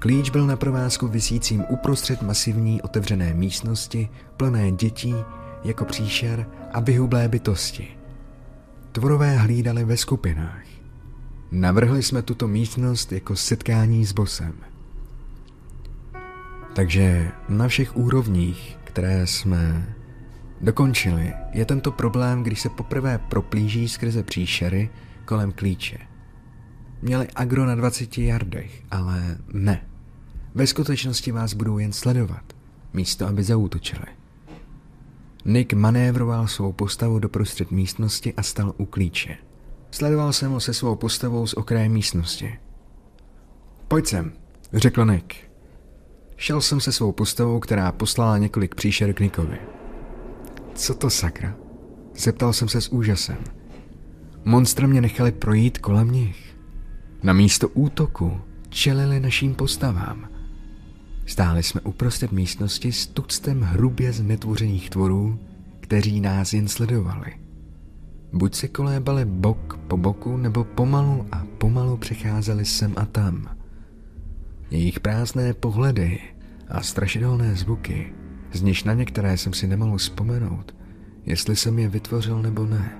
Klíč byl na provázku vysícím uprostřed masivní otevřené místnosti, plné dětí, jako příšer a vyhublé bytosti. Tvorové hlídali ve skupinách. Navrhli jsme tuto místnost jako setkání s bosem. Takže na všech úrovních, které jsme dokončili, je tento problém, když se poprvé proplíží skrze příšery kolem klíče. Měli agro na 20 jardech, ale ne. Ve skutečnosti vás budou jen sledovat, místo aby zaútočili. Nick manévroval svou postavu do prostřed místnosti a stal u klíče. Sledoval jsem ho se svou postavou z okraje místnosti. Pojď sem, řekl Nick. Šel jsem se svou postavou, která poslala několik příšer k Nickovi. Co to sakra? Zeptal jsem se s úžasem. Monstra mě nechali projít kolem nich. Na místo útoku čelili naším postavám. Stáli jsme uprostřed místnosti s tuctem hrubě znetvořených tvorů, kteří nás jen sledovali. Buď se kolébali bok po boku, nebo pomalu a pomalu přecházeli sem a tam. Jejich prázdné pohledy a strašidelné zvuky, z nichž na některé jsem si nemohl vzpomenout, jestli jsem je vytvořil nebo ne.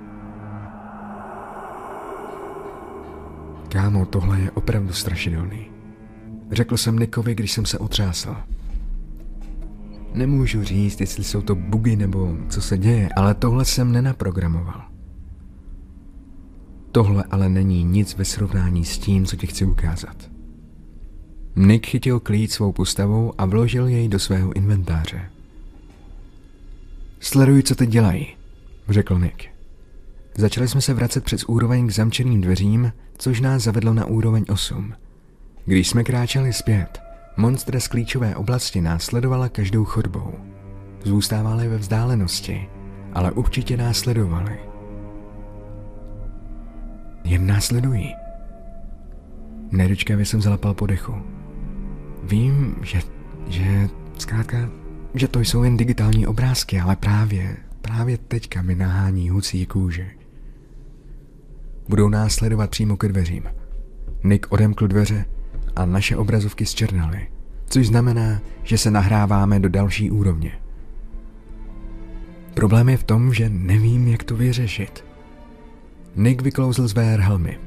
Kámo, tohle je opravdu strašidelný. Řekl jsem Nikovi, když jsem se otřásl. Nemůžu říct, jestli jsou to bugy nebo co se děje, ale tohle jsem nenaprogramoval. Tohle ale není nic ve srovnání s tím, co ti chci ukázat. Nick chytil klíč svou postavou a vložil jej do svého inventáře. Sleduj, co teď dělají, řekl Nick. Začali jsme se vracet přes úroveň k zamčeným dveřím, což nás zavedlo na úroveň 8. Když jsme kráčeli zpět, monstra z klíčové oblasti následovala každou chodbou. Zůstávali ve vzdálenosti, ale určitě následovali. Jen následují. Nedočkavě jsem zalapal po dechu. Vím, že, že, zkrátka, že to jsou jen digitální obrázky, ale právě, právě teďka mi nahání hucí kůže. Budou následovat přímo ke dveřím. Nick odemkl dveře a naše obrazovky zčernaly, což znamená, že se nahráváme do další úrovně. Problém je v tom, že nevím, jak to vyřešit. Nick vyklouzl z VR helmy.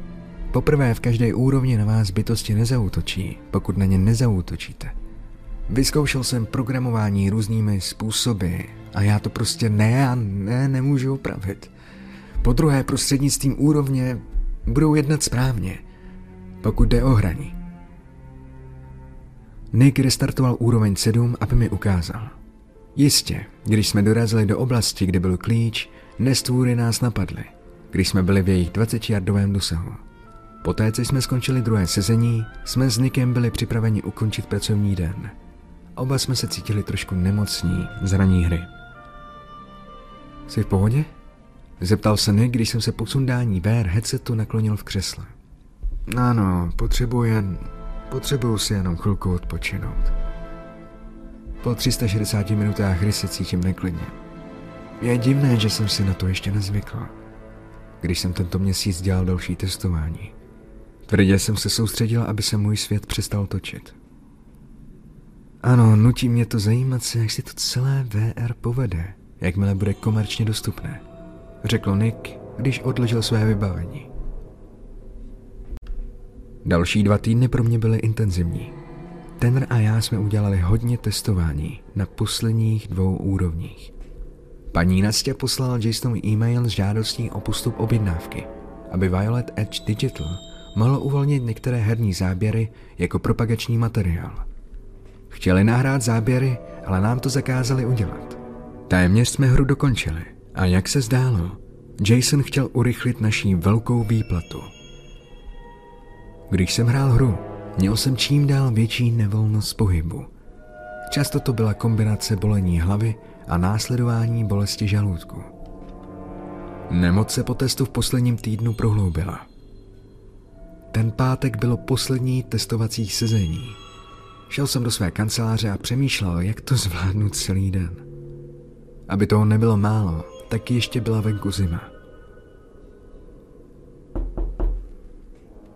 Poprvé v každé úrovni na vás bytosti nezautočí, pokud na ně nezautočíte. Vyzkoušel jsem programování různými způsoby a já to prostě ne a ne nemůžu upravit. Po druhé prostřednictvím úrovně budou jednat správně, pokud jde o hraní. Nick restartoval úroveň 7, aby mi ukázal. Jistě, když jsme dorazili do oblasti, kde byl klíč, nestvůry nás napadly, když jsme byli v jejich 20-jardovém dosahu. Poté, co jsme skončili druhé sezení, jsme s Nickem byli připraveni ukončit pracovní den. Oba jsme se cítili trošku nemocní z raní hry. Jsi v pohodě? Zeptal se Nick, když jsem se po sundání VR headsetu naklonil v křesle. Ano, potřebuji jen... Potřebuju si jenom chvilku odpočinout. Po 360 minutách hry se cítím neklidně. Je divné, že jsem si na to ještě nezvykl. Když jsem tento měsíc dělal další testování. Tvrdě jsem se soustředil, aby se můj svět přestal točit. Ano, nutí mě to zajímat se, jak si to celé VR povede, jakmile bude komerčně dostupné, řekl Nick, když odložil své vybavení. Další dva týdny pro mě byly intenzivní. Tenr a já jsme udělali hodně testování na posledních dvou úrovních. Paní Nastě poslala Jasonovi e-mail s žádostí o postup objednávky, aby Violet Edge Digital mohlo uvolnit některé herní záběry jako propagační materiál. Chtěli nahrát záběry, ale nám to zakázali udělat. Téměř jsme hru dokončili a jak se zdálo, Jason chtěl urychlit naší velkou výplatu. Když jsem hrál hru, měl jsem čím dál větší nevolnost pohybu. Často to byla kombinace bolení hlavy a následování bolesti žaludku. Nemoc se po testu v posledním týdnu prohloubila. Ten pátek bylo poslední testovací sezení. Šel jsem do své kanceláře a přemýšlel, jak to zvládnu celý den. Aby toho nebylo málo, tak ještě byla venku zima.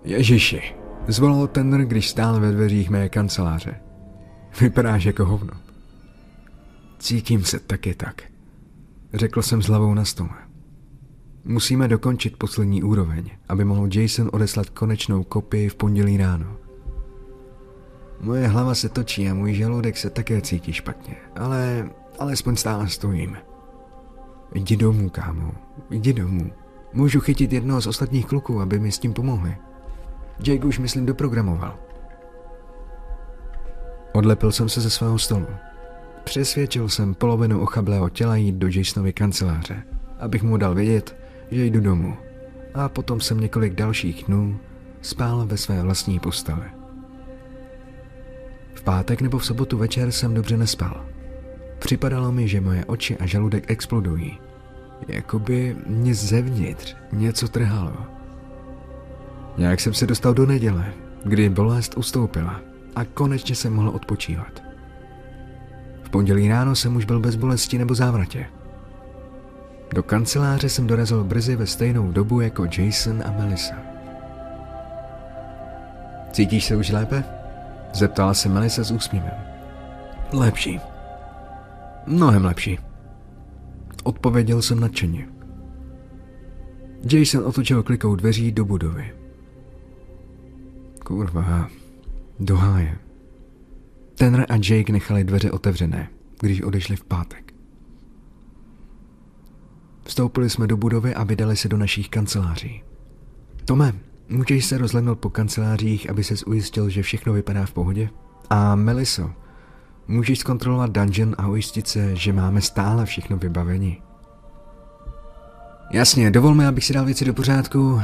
Ježiši, zvolal ten, když stál ve dveřích mé kanceláře. Vypadáš jako hovno. Cítím se taky tak, řekl jsem s hlavou na stole. Musíme dokončit poslední úroveň, aby mohl Jason odeslat konečnou kopii v pondělí ráno. Moje hlava se točí a můj žaludek se také cítí špatně, ale alespoň stále stojím. Jdi domů, kámo, jdi domů. Můžu chytit jednoho z ostatních kluků, aby mi s tím pomohli. Jake už, myslím, doprogramoval. Odlepil jsem se ze svého stolu. Přesvědčil jsem polovinu ochablého těla jít do Jasonovy kanceláře, abych mu dal vědět, že jdu domů. A potom jsem několik dalších dnů spál ve své vlastní posteli. V pátek nebo v sobotu večer jsem dobře nespal. Připadalo mi, že moje oči a žaludek explodují. Jakoby mě zevnitř něco trhalo. Nějak jsem se dostal do neděle, kdy bolest ustoupila a konečně jsem mohl odpočívat. V pondělí ráno jsem už byl bez bolesti nebo závratě. Do kanceláře jsem dorazil brzy ve stejnou dobu jako Jason a Melissa. Cítíš se už lépe? Zeptala se Melissa s úsměvem. Lepší. Mnohem lepší. Odpověděl jsem nadšeně. Jason otočil klikou dveří do budovy. Kurva, do háje. A Jake nechali dveře otevřené, když odešli v pátek. Vstoupili jsme do budovy a vydali se do našich kanceláří. Tome, můžeš se rozhlednout po kancelářích, aby ses ujistil, že všechno vypadá v pohodě? A Meliso, můžeš zkontrolovat dungeon a ujistit se, že máme stále všechno vybavení. Jasně, dovol mi, abych si dal věci do pořádku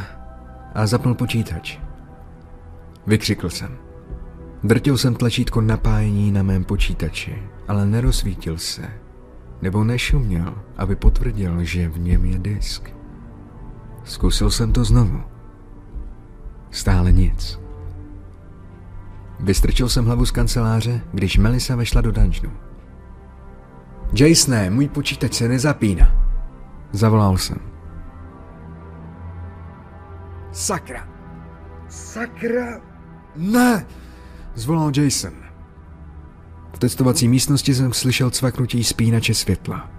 a zapnul počítač. Vykřikl jsem. Drtil jsem tlačítko napájení na mém počítači, ale nerozsvítil se, nebo nešuměl, aby potvrdil, že v něm je disk. Zkusil jsem to znovu. Stále nic. Vystrčil jsem hlavu z kanceláře, když Melisa vešla do dungeonu. Jasone, můj počítač se nezapíná. Zavolal jsem. Sakra! Sakra! Ne! Zvolal Jason. V testovací místnosti jsem slyšel cvaknutí spínače světla.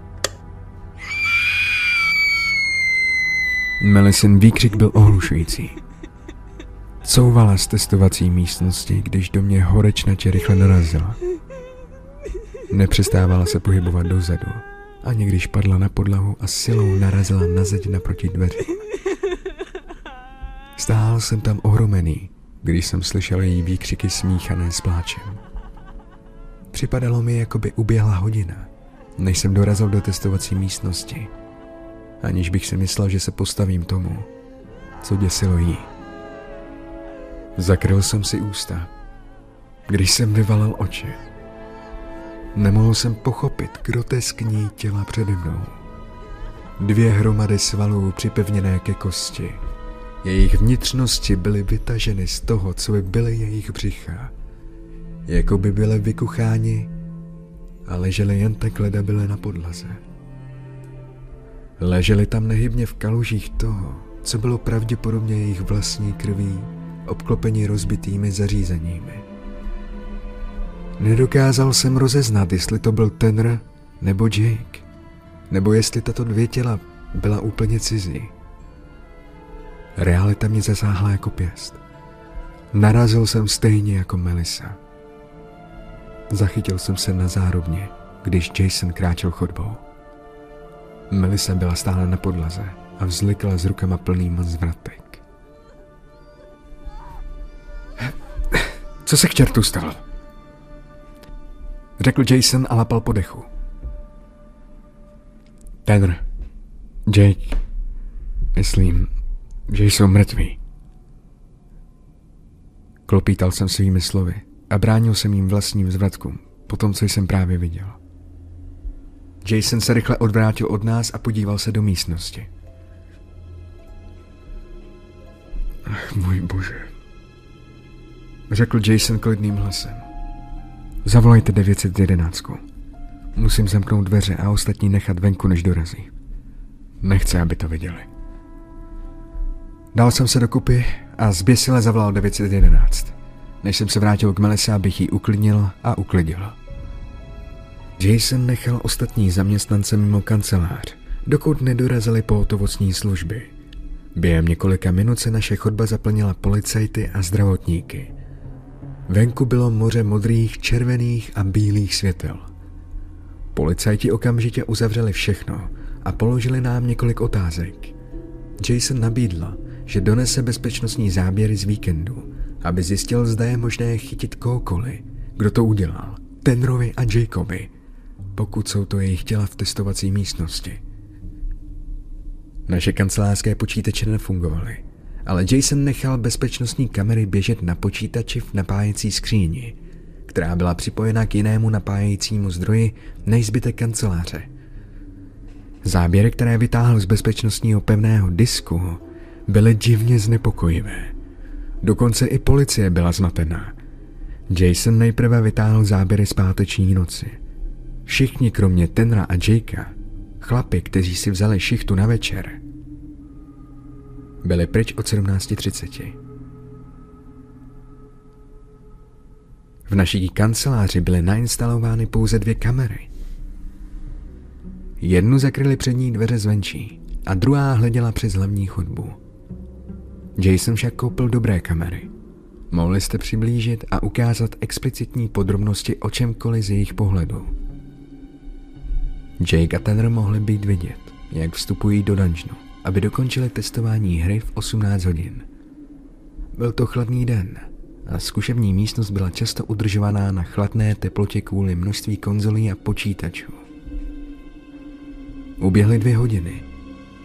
Melisin výkřik byl ohlušující. Couvala z testovací místnosti, když do mě horečnatě rychle narazila. Nepřestávala se pohybovat dozadu, ani když padla na podlahu a silou narazila na zeď naproti dveři. Stál jsem tam ohromený, když jsem slyšel její výkřiky smíchané s pláčem. Připadalo mi, jako by uběhla hodina, než jsem dorazil do testovací místnosti, aniž bych si myslel, že se postavím tomu, co děsilo jí. Zakryl jsem si ústa, když jsem vyvalil oči. Nemohl jsem pochopit groteskní těla přede mnou. Dvě hromady svalů připevněné ke kosti. Jejich vnitřnosti byly vytaženy z toho, co by byly jejich břicha. Jako by byly vykucháni a ležely jen tak byly na podlaze. Leželi tam nehybně v kalužích toho, co bylo pravděpodobně jejich vlastní krví, obklopení rozbitými zařízeními. Nedokázal jsem rozeznat, jestli to byl Tenr nebo Jake, nebo jestli tato dvě těla byla úplně cizí. Realita mě zasáhla jako pěst. Narazil jsem stejně jako Melissa. Zachytil jsem se na zárubně, když Jason kráčel chodbou. Melissa byla stále na podlaze a vzlikla s rukama plnýma zvratek. Co se k čertu stalo? Řekl Jason a lapal po dechu. Tanner, Jake, myslím, že jsou mrtví. Klopítal jsem svými slovy a bránil jsem jim vlastním zvratkům po tom, co jsem právě viděl. Jason se rychle odvrátil od nás a podíval se do místnosti. Ach, můj bože. Řekl Jason klidným hlasem. Zavolejte 911. Musím zamknout dveře a ostatní nechat venku, než dorazí. Nechce, aby to viděli. Dal jsem se do kupy a zběsile zavolal 911. Než jsem se vrátil k Melise, abych ji uklidnil a uklidil. Jason nechal ostatní zaměstnance mimo kancelář, dokud nedorazili pohotovostní služby. Během několika minut se naše chodba zaplnila policajty a zdravotníky – Venku bylo moře modrých, červených a bílých světel. Policajti okamžitě uzavřeli všechno a položili nám několik otázek. Jason nabídl, že donese bezpečnostní záběry z víkendu, aby zjistil, zda je možné chytit kohokoliv, kdo to udělal, Tenrovi a Jacobi, pokud jsou to jejich těla v testovací místnosti. Naše kancelářské počítače nefungovaly ale Jason nechal bezpečnostní kamery běžet na počítači v napájecí skříni, která byla připojena k jinému napájejícímu zdroji než zbytek kanceláře. Záběry, které vytáhl z bezpečnostního pevného disku, byly divně znepokojivé. Dokonce i policie byla zmatená. Jason nejprve vytáhl záběry z páteční noci. Všichni kromě Tenra a Jakea, chlapi, kteří si vzali šichtu na večer, byli pryč od 17.30. V naší kanceláři byly nainstalovány pouze dvě kamery. Jednu zakryli přední dveře zvenčí a druhá hleděla přes hlavní chodbu. Jason však koupil dobré kamery. Mohli jste přiblížit a ukázat explicitní podrobnosti o čemkoliv z jejich pohledu. Jake a Tanner mohli být vidět, jak vstupují do dungeonu aby dokončili testování hry v 18 hodin. Byl to chladný den a zkušební místnost byla často udržovaná na chladné teplotě kvůli množství konzolí a počítačů. Uběhly dvě hodiny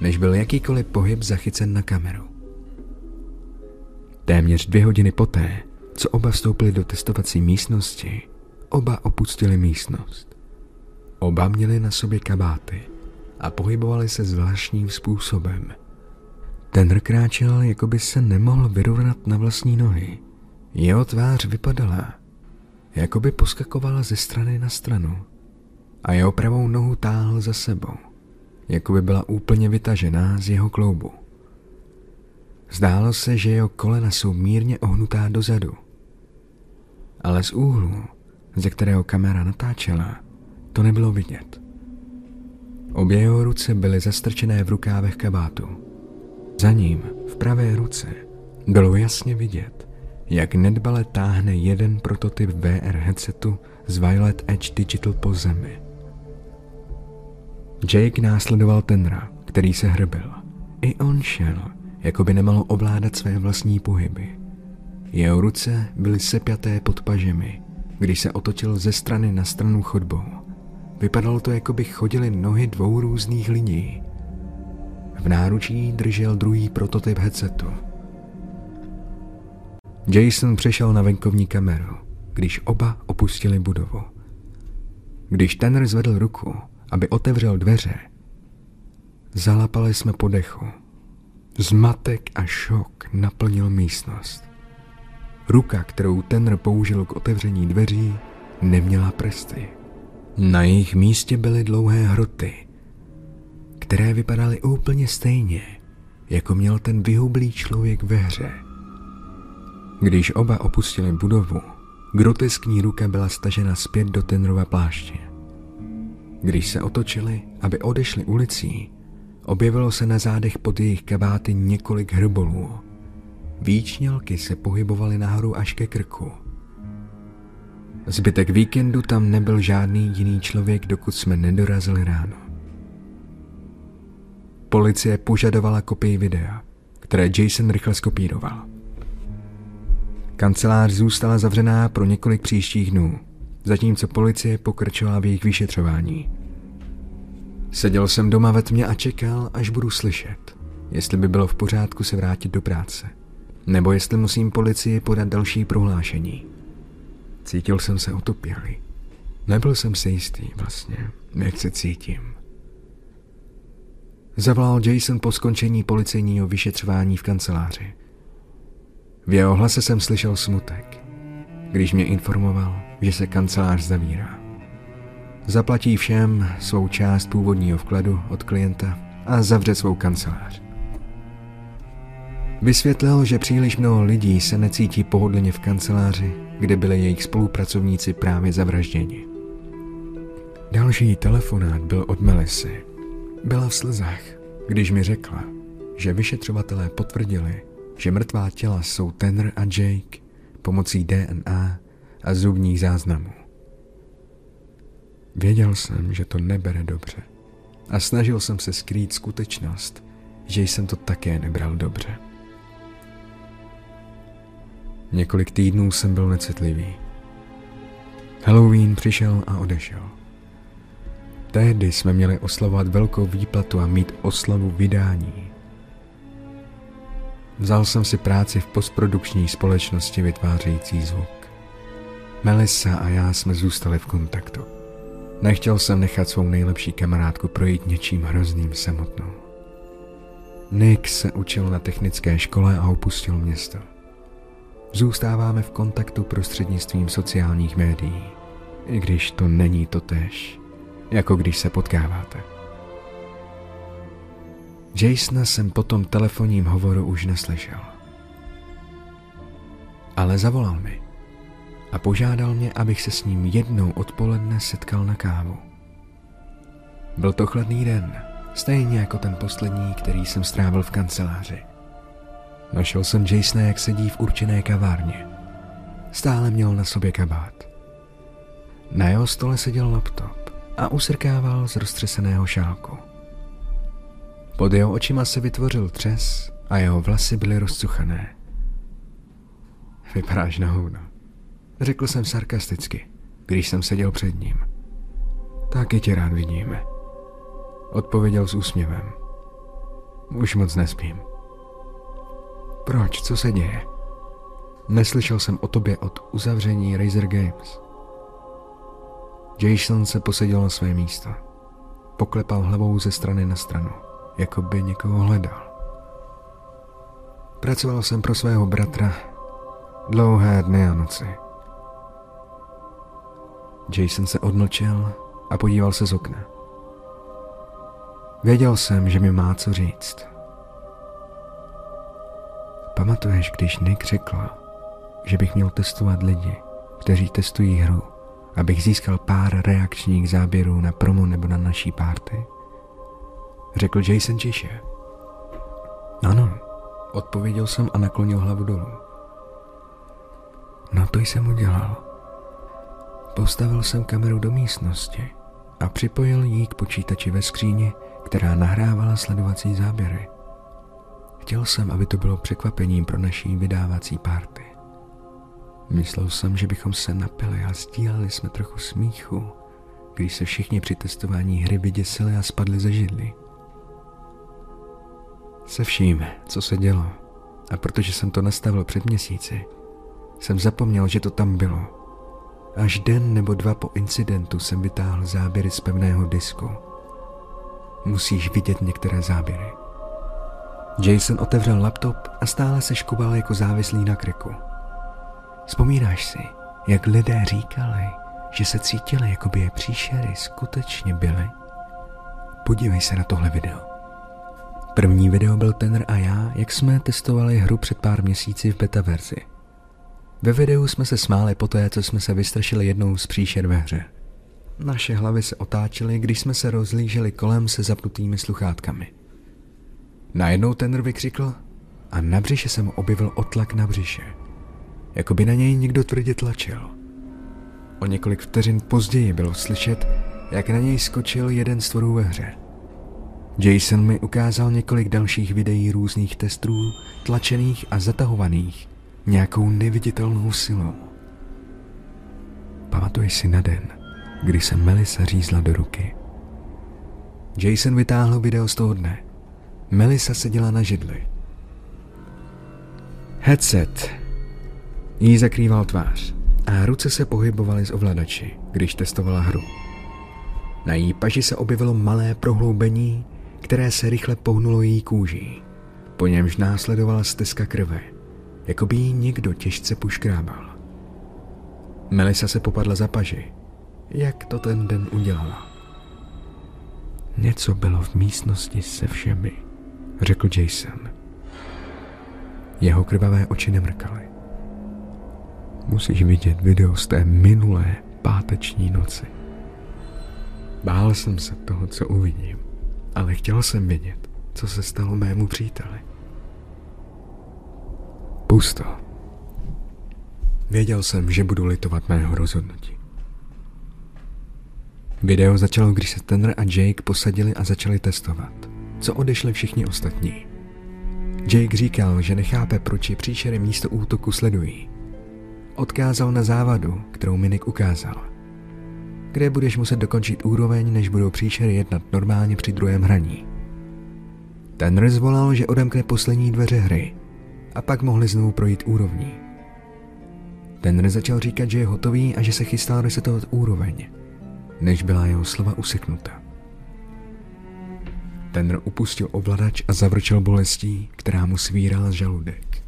než byl jakýkoliv pohyb zachycen na kameru. Téměř dvě hodiny poté, co oba vstoupili do testovací místnosti, oba opustili místnost. Oba měli na sobě kabáty a pohybovali se zvláštním způsobem. Ten kráčel, jako by se nemohl vyrovnat na vlastní nohy. Jeho tvář vypadala, jako by poskakovala ze strany na stranu a jeho pravou nohu táhl za sebou, jako by byla úplně vytažená z jeho kloubu. Zdálo se, že jeho kolena jsou mírně ohnutá dozadu. Ale z úhlu, ze kterého kamera natáčela, to nebylo vidět. Obě jeho ruce byly zastrčené v rukávech kabátu. Za ním, v pravé ruce, bylo jasně vidět, jak nedbale táhne jeden prototyp VR headsetu z Violet Edge Digital po zemi. Jake následoval tenra, který se hrbil. I on šel, jako by nemohl ovládat své vlastní pohyby. Jeho ruce byly sepjaté pod pažemi, když se otočil ze strany na stranu chodbou. Vypadalo to, jako by chodily nohy dvou různých lidí. V náručí držel druhý prototyp headsetu. Jason přešel na venkovní kameru, když oba opustili budovu. Když ten zvedl ruku, aby otevřel dveře, zalapali jsme po dechu. Zmatek a šok naplnil místnost. Ruka, kterou ten použil k otevření dveří, neměla prsty. Na jejich místě byly dlouhé hroty, které vypadaly úplně stejně, jako měl ten vyhublý člověk ve hře. Když oba opustili budovu, groteskní ruka byla stažena zpět do Tenrova pláště. Když se otočili, aby odešli ulicí, objevilo se na zádech pod jejich kabáty několik hrbolů. Výčnělky se pohybovaly nahoru až ke krku. Zbytek víkendu tam nebyl žádný jiný člověk, dokud jsme nedorazili ráno. Policie požadovala kopii videa, které Jason rychle skopíroval. Kancelář zůstala zavřená pro několik příštích dnů, zatímco policie pokračovala v jejich vyšetřování. Seděl jsem doma ve tmě a čekal, až budu slyšet, jestli by bylo v pořádku se vrátit do práce, nebo jestli musím policii podat další prohlášení. Cítil jsem se otupělý. Nebyl jsem si jistý vlastně, jak se cítím. Zavolal Jason po skončení policejního vyšetřování v kanceláři. V jeho hlase jsem slyšel smutek, když mě informoval, že se kancelář zavírá. Zaplatí všem svou část původního vkladu od klienta a zavře svou kancelář. Vysvětlil, že příliš mnoho lidí se necítí pohodlně v kanceláři, kde byli jejich spolupracovníci právě zavražděni. Další telefonát byl od Melisy. Byla v slzách, když mi řekla, že vyšetřovatelé potvrdili, že mrtvá těla jsou Tanner a Jake pomocí DNA a zubních záznamů. Věděl jsem, že to nebere dobře a snažil jsem se skrýt skutečnost, že jsem to také nebral dobře. Několik týdnů jsem byl necitlivý. Halloween přišel a odešel. Tehdy jsme měli oslavovat velkou výplatu a mít oslavu vydání. Vzal jsem si práci v postprodukční společnosti vytvářející zvuk. Melissa a já jsme zůstali v kontaktu. Nechtěl jsem nechat svou nejlepší kamarádku projít něčím hrozným samotnou. Nick se učil na technické škole a opustil město. Zůstáváme v kontaktu prostřednictvím sociálních médií, i když to není to tež, jako když se potkáváte. Jasona jsem po tom telefonním hovoru už neslyšel. Ale zavolal mi a požádal mě, abych se s ním jednou odpoledne setkal na kávu. Byl to chladný den, stejně jako ten poslední, který jsem strávil v kanceláři. Našel jsem Jasona, jak sedí v určené kavárně. Stále měl na sobě kabát. Na jeho stole seděl laptop a usrkával z roztřeseného šálku. Pod jeho očima se vytvořil třes a jeho vlasy byly rozcuchané. Vypadáš na hovno, řekl jsem sarkasticky, když jsem seděl před ním. Taky tě rád vidíme, odpověděl s úsměvem. Už moc nespím. Proč? Co se děje? Neslyšel jsem o tobě od uzavření Razer Games. Jason se posadil na své místo. Poklepal hlavou ze strany na stranu, jako by někoho hledal. Pracoval jsem pro svého bratra dlouhé dny a noci. Jason se odmlčel a podíval se z okna. Věděl jsem, že mi má co říct. Pamatuješ, když Nick řekl, že bych měl testovat lidi, kteří testují hru, abych získal pár reakčních záběrů na promo nebo na naší párty? Řekl Jason tiše. Ano, odpověděl jsem a naklonil hlavu dolů. No to jsem udělal. Postavil jsem kameru do místnosti a připojil ji k počítači ve skříni, která nahrávala sledovací záběry. Chtěl jsem, aby to bylo překvapením pro naší vydávací párty. Myslel jsem, že bychom se napili a sdíleli jsme trochu smíchu, když se všichni při testování hry vyděsili a spadli ze židli. Se vším, co se dělo, a protože jsem to nastavil před měsíci, jsem zapomněl, že to tam bylo. Až den nebo dva po incidentu jsem vytáhl záběry z pevného disku. Musíš vidět některé záběry. Jason otevřel laptop a stále se škubal jako závislý na kreku. Vzpomínáš si, jak lidé říkali, že se cítili, jako by je příšery skutečně byly? Podívej se na tohle video. První video byl Tenr a já, jak jsme testovali hru před pár měsíci v beta verzi. Ve videu jsme se smáli po té, co jsme se vystrašili jednou z příšer ve hře. Naše hlavy se otáčely, když jsme se rozlíželi kolem se zapnutými sluchátkami. Najednou Tenr vykřikl a na břiše se mu objevil otlak na břiše jako by na něj někdo tvrdě tlačil. O několik vteřin později bylo slyšet, jak na něj skočil jeden z tvorů ve hře. Jason mi ukázal několik dalších videí různých testů, tlačených a zatahovaných nějakou neviditelnou silou. Pamatuješ si na den, kdy se Melissa řízla do ruky. Jason vytáhl video z toho dne. Melissa seděla na židli. Headset Jí zakrýval tvář a ruce se pohybovaly z ovladači, když testovala hru. Na její paži se objevilo malé prohloubení, které se rychle pohnulo její kůží. Po němž následovala stezka krve, jako by jí někdo těžce puškrábal. Melisa se popadla za paži. Jak to ten den udělala? Něco bylo v místnosti se všemi, řekl Jason. Jeho krvavé oči nemrkaly. Musíš vidět video z té minulé páteční noci. Bál jsem se toho, co uvidím, ale chtěl jsem vědět, co se stalo mému příteli. Pusto. Věděl jsem, že budu litovat mého rozhodnutí. Video začalo, když se Tanner a Jake posadili a začali testovat, co odešli všichni ostatní. Jake říkal, že nechápe, proč je příšery místo útoku sledují odkázal na závadu, kterou Minik ukázal. Kde budeš muset dokončit úroveň, než budou příšery jednat normálně při druhém hraní. Ten zvolal, že odemkne poslední dveře hry a pak mohli znovu projít úrovní. Ten začal říkat, že je hotový a že se chystal resetovat úroveň, než byla jeho slova useknuta. Ten upustil ovladač a zavrčel bolestí, která mu svírala žaludek.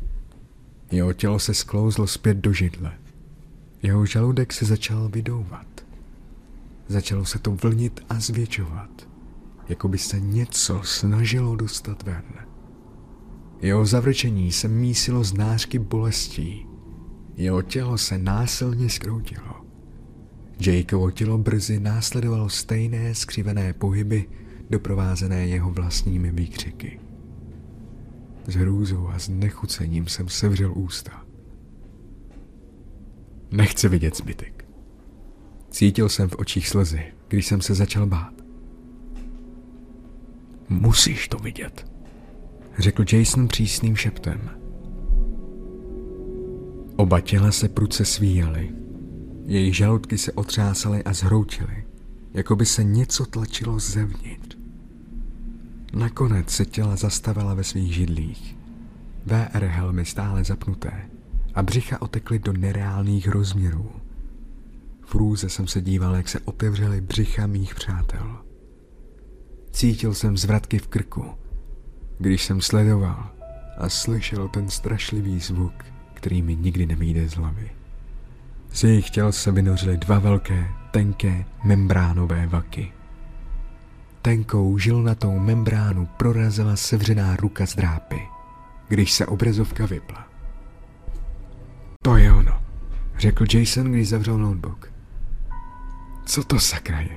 Jeho tělo se sklouzlo zpět do židle. Jeho žaludek se začal vydouvat. Začalo se to vlnit a zvětšovat, jako by se něco snažilo dostat ven. Jeho zavrčení se mísilo z nářky bolestí. Jeho tělo se násilně skroutilo. Jakeovo tělo brzy následovalo stejné skřivené pohyby, doprovázené jeho vlastními výkřiky. S hrůzou a znechucením jsem sevřel ústa. Nechci vidět zbytek. Cítil jsem v očích slzy, když jsem se začal bát. Musíš to vidět, řekl Jason přísným šeptem. Oba těla se pruce svíjaly. Jejich žaludky se otřásaly a zhroutily, jako by se něco tlačilo zevnitř. Nakonec se těla zastavila ve svých židlích. VR helmy stále zapnuté a břicha otekly do nereálných rozměrů. V růze jsem se díval, jak se otevřely břicha mých přátel. Cítil jsem zvratky v krku, když jsem sledoval a slyšel ten strašlivý zvuk, který mi nikdy nevíde z hlavy. Z jejich těl se vynořily dva velké, tenké, membránové vaky. Tenkou žilnatou membránu prorazila sevřená ruka z drápy, když se obrazovka vypla. To je ono, řekl Jason, když zavřel notebook. Co to sakra je?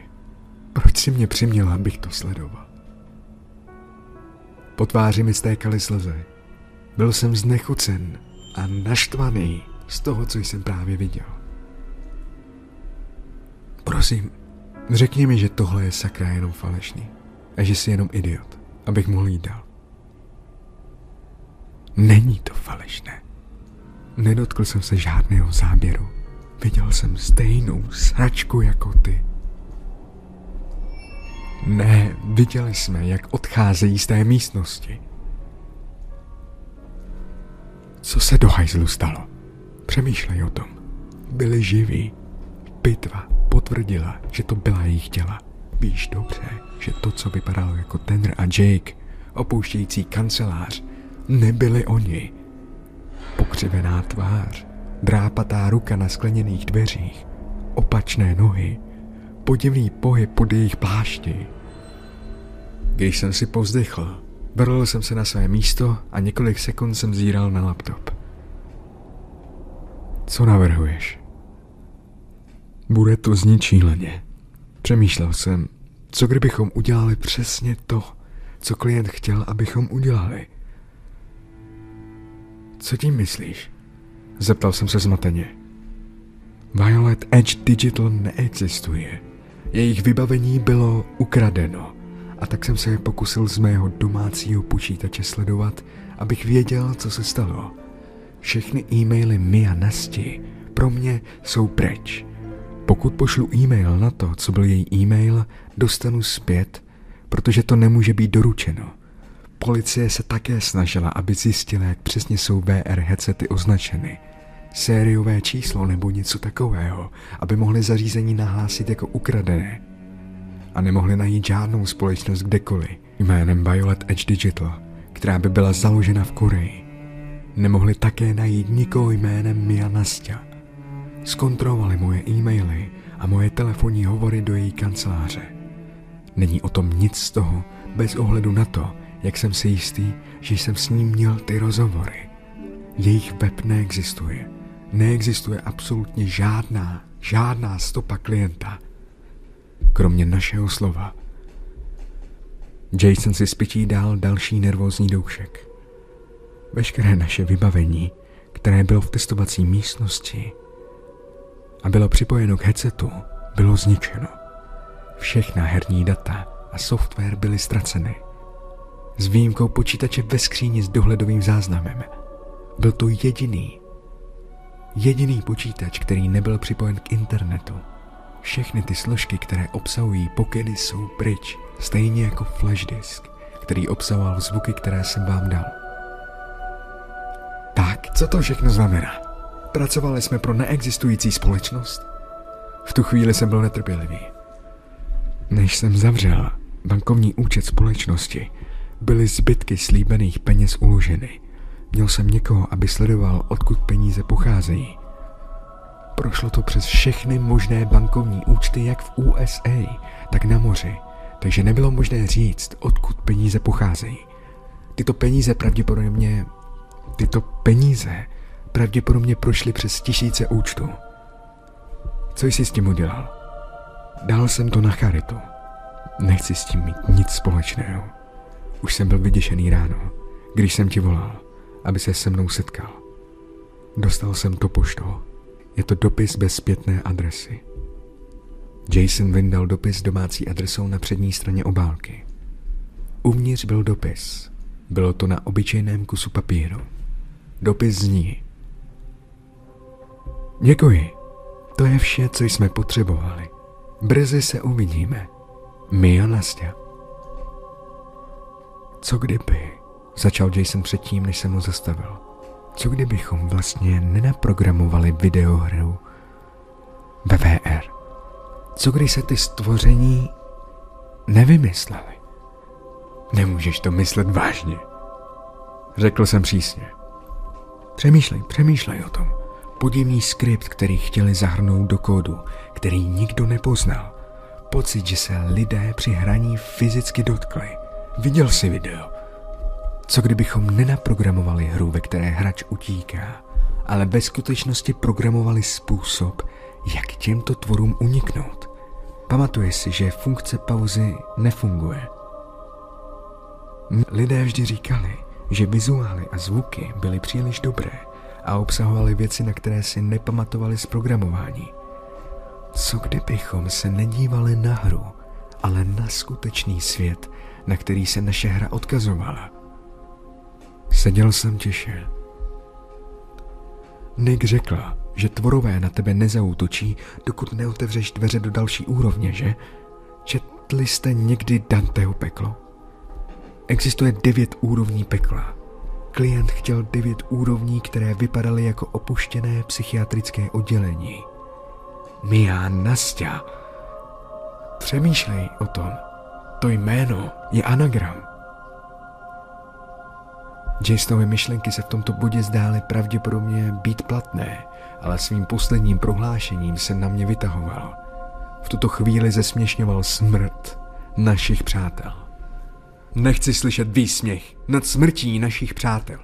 Proč si mě přiměla, abych to sledoval? Po tváři mi stékaly slzy. Byl jsem znechucen a naštvaný z toho, co jsem právě viděl. Prosím, řekni mi, že tohle je sakra jenom falešný a že jsi jenom idiot, abych mohl jít dál. Není to falešné. Nedotkl jsem se žádného záběru. Viděl jsem stejnou sračku jako ty. Ne, viděli jsme, jak odcházejí z té místnosti. Co se do hajzlu stalo? Přemýšlej o tom. Byli živí. Pitva potvrdila, že to byla jejich těla. Víš dobře, že to, co vypadalo jako Tenr a Jake, opouštějící kancelář, nebyli oni. Pokřivená tvář, drápatá ruka na skleněných dveřích, opačné nohy, podivný pohyb pod jejich plášti. Když jsem si povzdechl, vrl jsem se na své místo a několik sekund jsem zíral na laptop. Co navrhuješ? Bude to znít. Přemýšlel jsem, co kdybychom udělali přesně to, co klient chtěl, abychom udělali. Co tím myslíš? Zeptal jsem se zmateně. Violet Edge Digital neexistuje. Jejich vybavení bylo ukradeno a tak jsem se je pokusil z mého domácího počítače sledovat, abych věděl, co se stalo. Všechny e-maily Mia Nasti pro mě jsou pryč. Pokud pošlu e-mail na to, co byl její e-mail, dostanu zpět, protože to nemůže být doručeno. Policie se také snažila, aby zjistila, jak přesně jsou VR headsety označeny. Sériové číslo nebo něco takového, aby mohli zařízení nahlásit jako ukradené. A nemohli najít žádnou společnost kdekoliv jménem Violet Edge Digital, která by byla založena v Koreji. Nemohli také najít nikoho jménem Mia Nastya. Zkontrolovali moje e-maily a moje telefonní hovory do její kanceláře. Není o tom nic z toho, bez ohledu na to, jak jsem si jistý, že jsem s ním měl ty rozhovory. Jejich web neexistuje. Neexistuje absolutně žádná, žádná stopa klienta. Kromě našeho slova. Jason si spytí dál další nervózní doušek. Veškeré naše vybavení, které bylo v testovací místnosti a bylo připojeno k headsetu, bylo zničeno. Všechna herní data a software byly ztraceny s výjimkou počítače ve skříni s dohledovým záznamem. Byl to jediný, jediný počítač, který nebyl připojen k internetu. Všechny ty složky, které obsahují pokyny, jsou pryč, stejně jako flash disk, který obsahoval zvuky, které jsem vám dal. Tak, co to všechno znamená? Pracovali jsme pro neexistující společnost? V tu chvíli jsem byl netrpělivý. Než jsem zavřel bankovní účet společnosti, byly zbytky slíbených peněz uloženy. Měl jsem někoho, aby sledoval, odkud peníze pocházejí. Prošlo to přes všechny možné bankovní účty jak v USA, tak na moři, takže nebylo možné říct, odkud peníze pocházejí. Tyto peníze pravděpodobně... Tyto peníze pravděpodobně prošly přes tisíce účtů. Co jsi s tím udělal? Dal jsem to na charitu. Nechci s tím mít nic společného. Už jsem byl vyděšený ráno, když jsem ti volal, aby se se mnou setkal. Dostal jsem to poštou. Je to dopis bez zpětné adresy. Jason vyndal dopis domácí adresou na přední straně obálky. Uvnitř byl dopis. Bylo to na obyčejném kusu papíru. Dopis zní. Děkuji. To je vše, co jsme potřebovali. Brzy se uvidíme. Mia Nastya. Co kdyby, začal Jason předtím, než jsem ho zastavil. Co kdybychom vlastně nenaprogramovali videohru ve VR? Co když se ty stvoření nevymysleli? Nemůžeš to myslet vážně. Řekl jsem přísně. Přemýšlej, přemýšlej o tom. Podivný skript, který chtěli zahrnout do kódu, který nikdo nepoznal. Pocit, že se lidé při hraní fyzicky dotkli. Viděl jsi video. Co kdybychom nenaprogramovali hru, ve které hráč utíká, ale ve skutečnosti programovali způsob, jak těmto tvorům uniknout? Pamatuje si, že funkce pauzy nefunguje. Lidé vždy říkali, že vizuály a zvuky byly příliš dobré a obsahovaly věci, na které si nepamatovali z programování. Co kdybychom se nedívali na hru, ale na skutečný svět, na který se naše hra odkazovala? Seděl jsem tiše. Nick řekla, že tvorové na tebe nezautočí, dokud neotevřeš dveře do další úrovně, že? Četli jste někdy Danteho peklo? Existuje devět úrovní pekla. Klient chtěl devět úrovní, které vypadaly jako opuštěné psychiatrické oddělení. Mia Nastia. Přemýšlej o tom. To jméno je anagram. Jasonovy myšlenky se v tomto bodě zdály pravděpodobně být platné, ale svým posledním prohlášením se na mě vytahoval. V tuto chvíli zesměšňoval smrt našich přátel. Nechci slyšet výsměch nad smrtí našich přátel.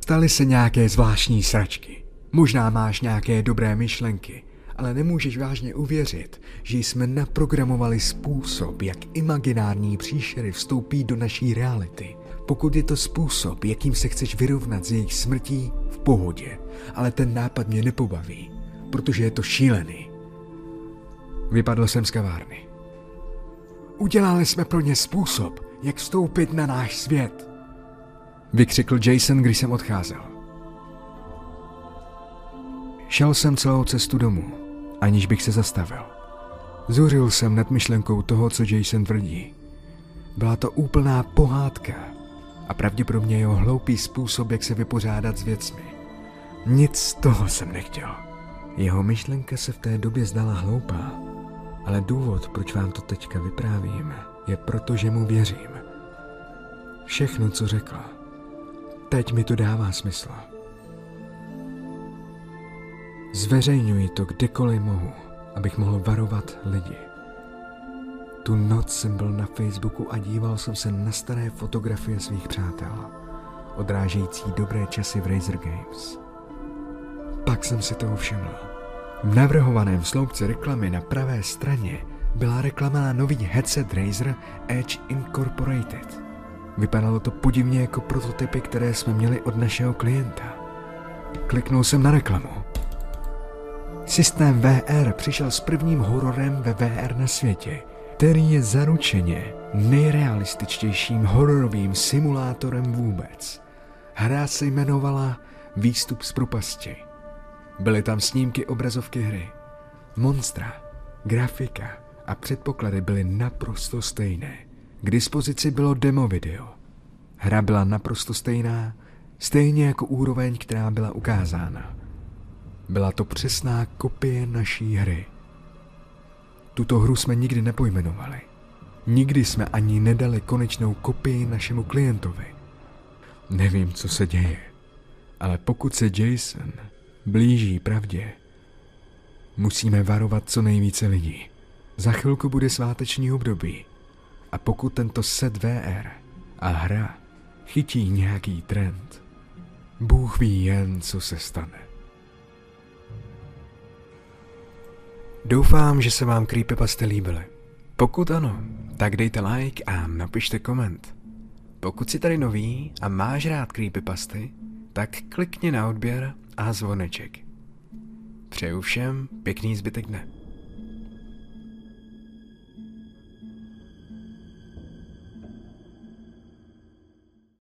Staly se nějaké zvláštní sračky. Možná máš nějaké dobré myšlenky, ale nemůžeš vážně uvěřit, že jsme naprogramovali způsob, jak imaginární příšery vstoupí do naší reality. Pokud je to způsob, jakým se chceš vyrovnat s jejich smrtí, v pohodě, ale ten nápad mě nepobaví, protože je to šílený. Vypadl jsem z kavárny. Udělali jsme pro ně způsob, jak vstoupit na náš svět. Vykřikl Jason, když jsem odcházel. Šel jsem celou cestu domů, aniž bych se zastavil. Zuřil jsem nad myšlenkou toho, co Jason tvrdí. Byla to úplná pohádka a pravděpodobně jeho hloupý způsob, jak se vypořádat s věcmi. Nic z toho jsem nechtěl. Jeho myšlenka se v té době zdala hloupá, ale důvod, proč vám to teďka vyprávím, je proto, že mu věřím. Všechno, co řekla, teď mi to dává smysl. Zveřejňuji to kdekoliv mohu, abych mohl varovat lidi. Tu noc jsem byl na Facebooku a díval jsem se na staré fotografie svých přátel, odrážející dobré časy v Razer Games. Pak jsem si toho všiml. V navrhovaném sloupci reklamy na pravé straně byla reklama na nový headset Razer Edge Incorporated. Vypadalo to podivně jako prototypy, které jsme měli od našeho klienta. Kliknul jsem na reklamu. Systém VR přišel s prvním hororem ve VR na světě, který je zaručeně nejrealističtějším hororovým simulátorem vůbec. Hra se jmenovala Výstup z propasti. Byly tam snímky obrazovky hry, monstra, grafika a předpoklady byly naprosto stejné. K dispozici bylo demo video. Hra byla naprosto stejná, stejně jako úroveň, která byla ukázána. Byla to přesná kopie naší hry. Tuto hru jsme nikdy nepojmenovali. Nikdy jsme ani nedali konečnou kopii našemu klientovi. Nevím, co se děje, ale pokud se Jason blíží pravdě, musíme varovat co nejvíce lidí. Za chvilku bude sváteční období a pokud tento set VR a hra chytí nějaký trend, Bůh ví jen, co se stane. Doufám, že se vám creepypasty líbily. Pokud ano, tak dejte like a napište koment. Pokud jsi tady nový a máš rád creepypasty, tak klikni na odběr a zvoneček. Přeju všem pěkný zbytek dne.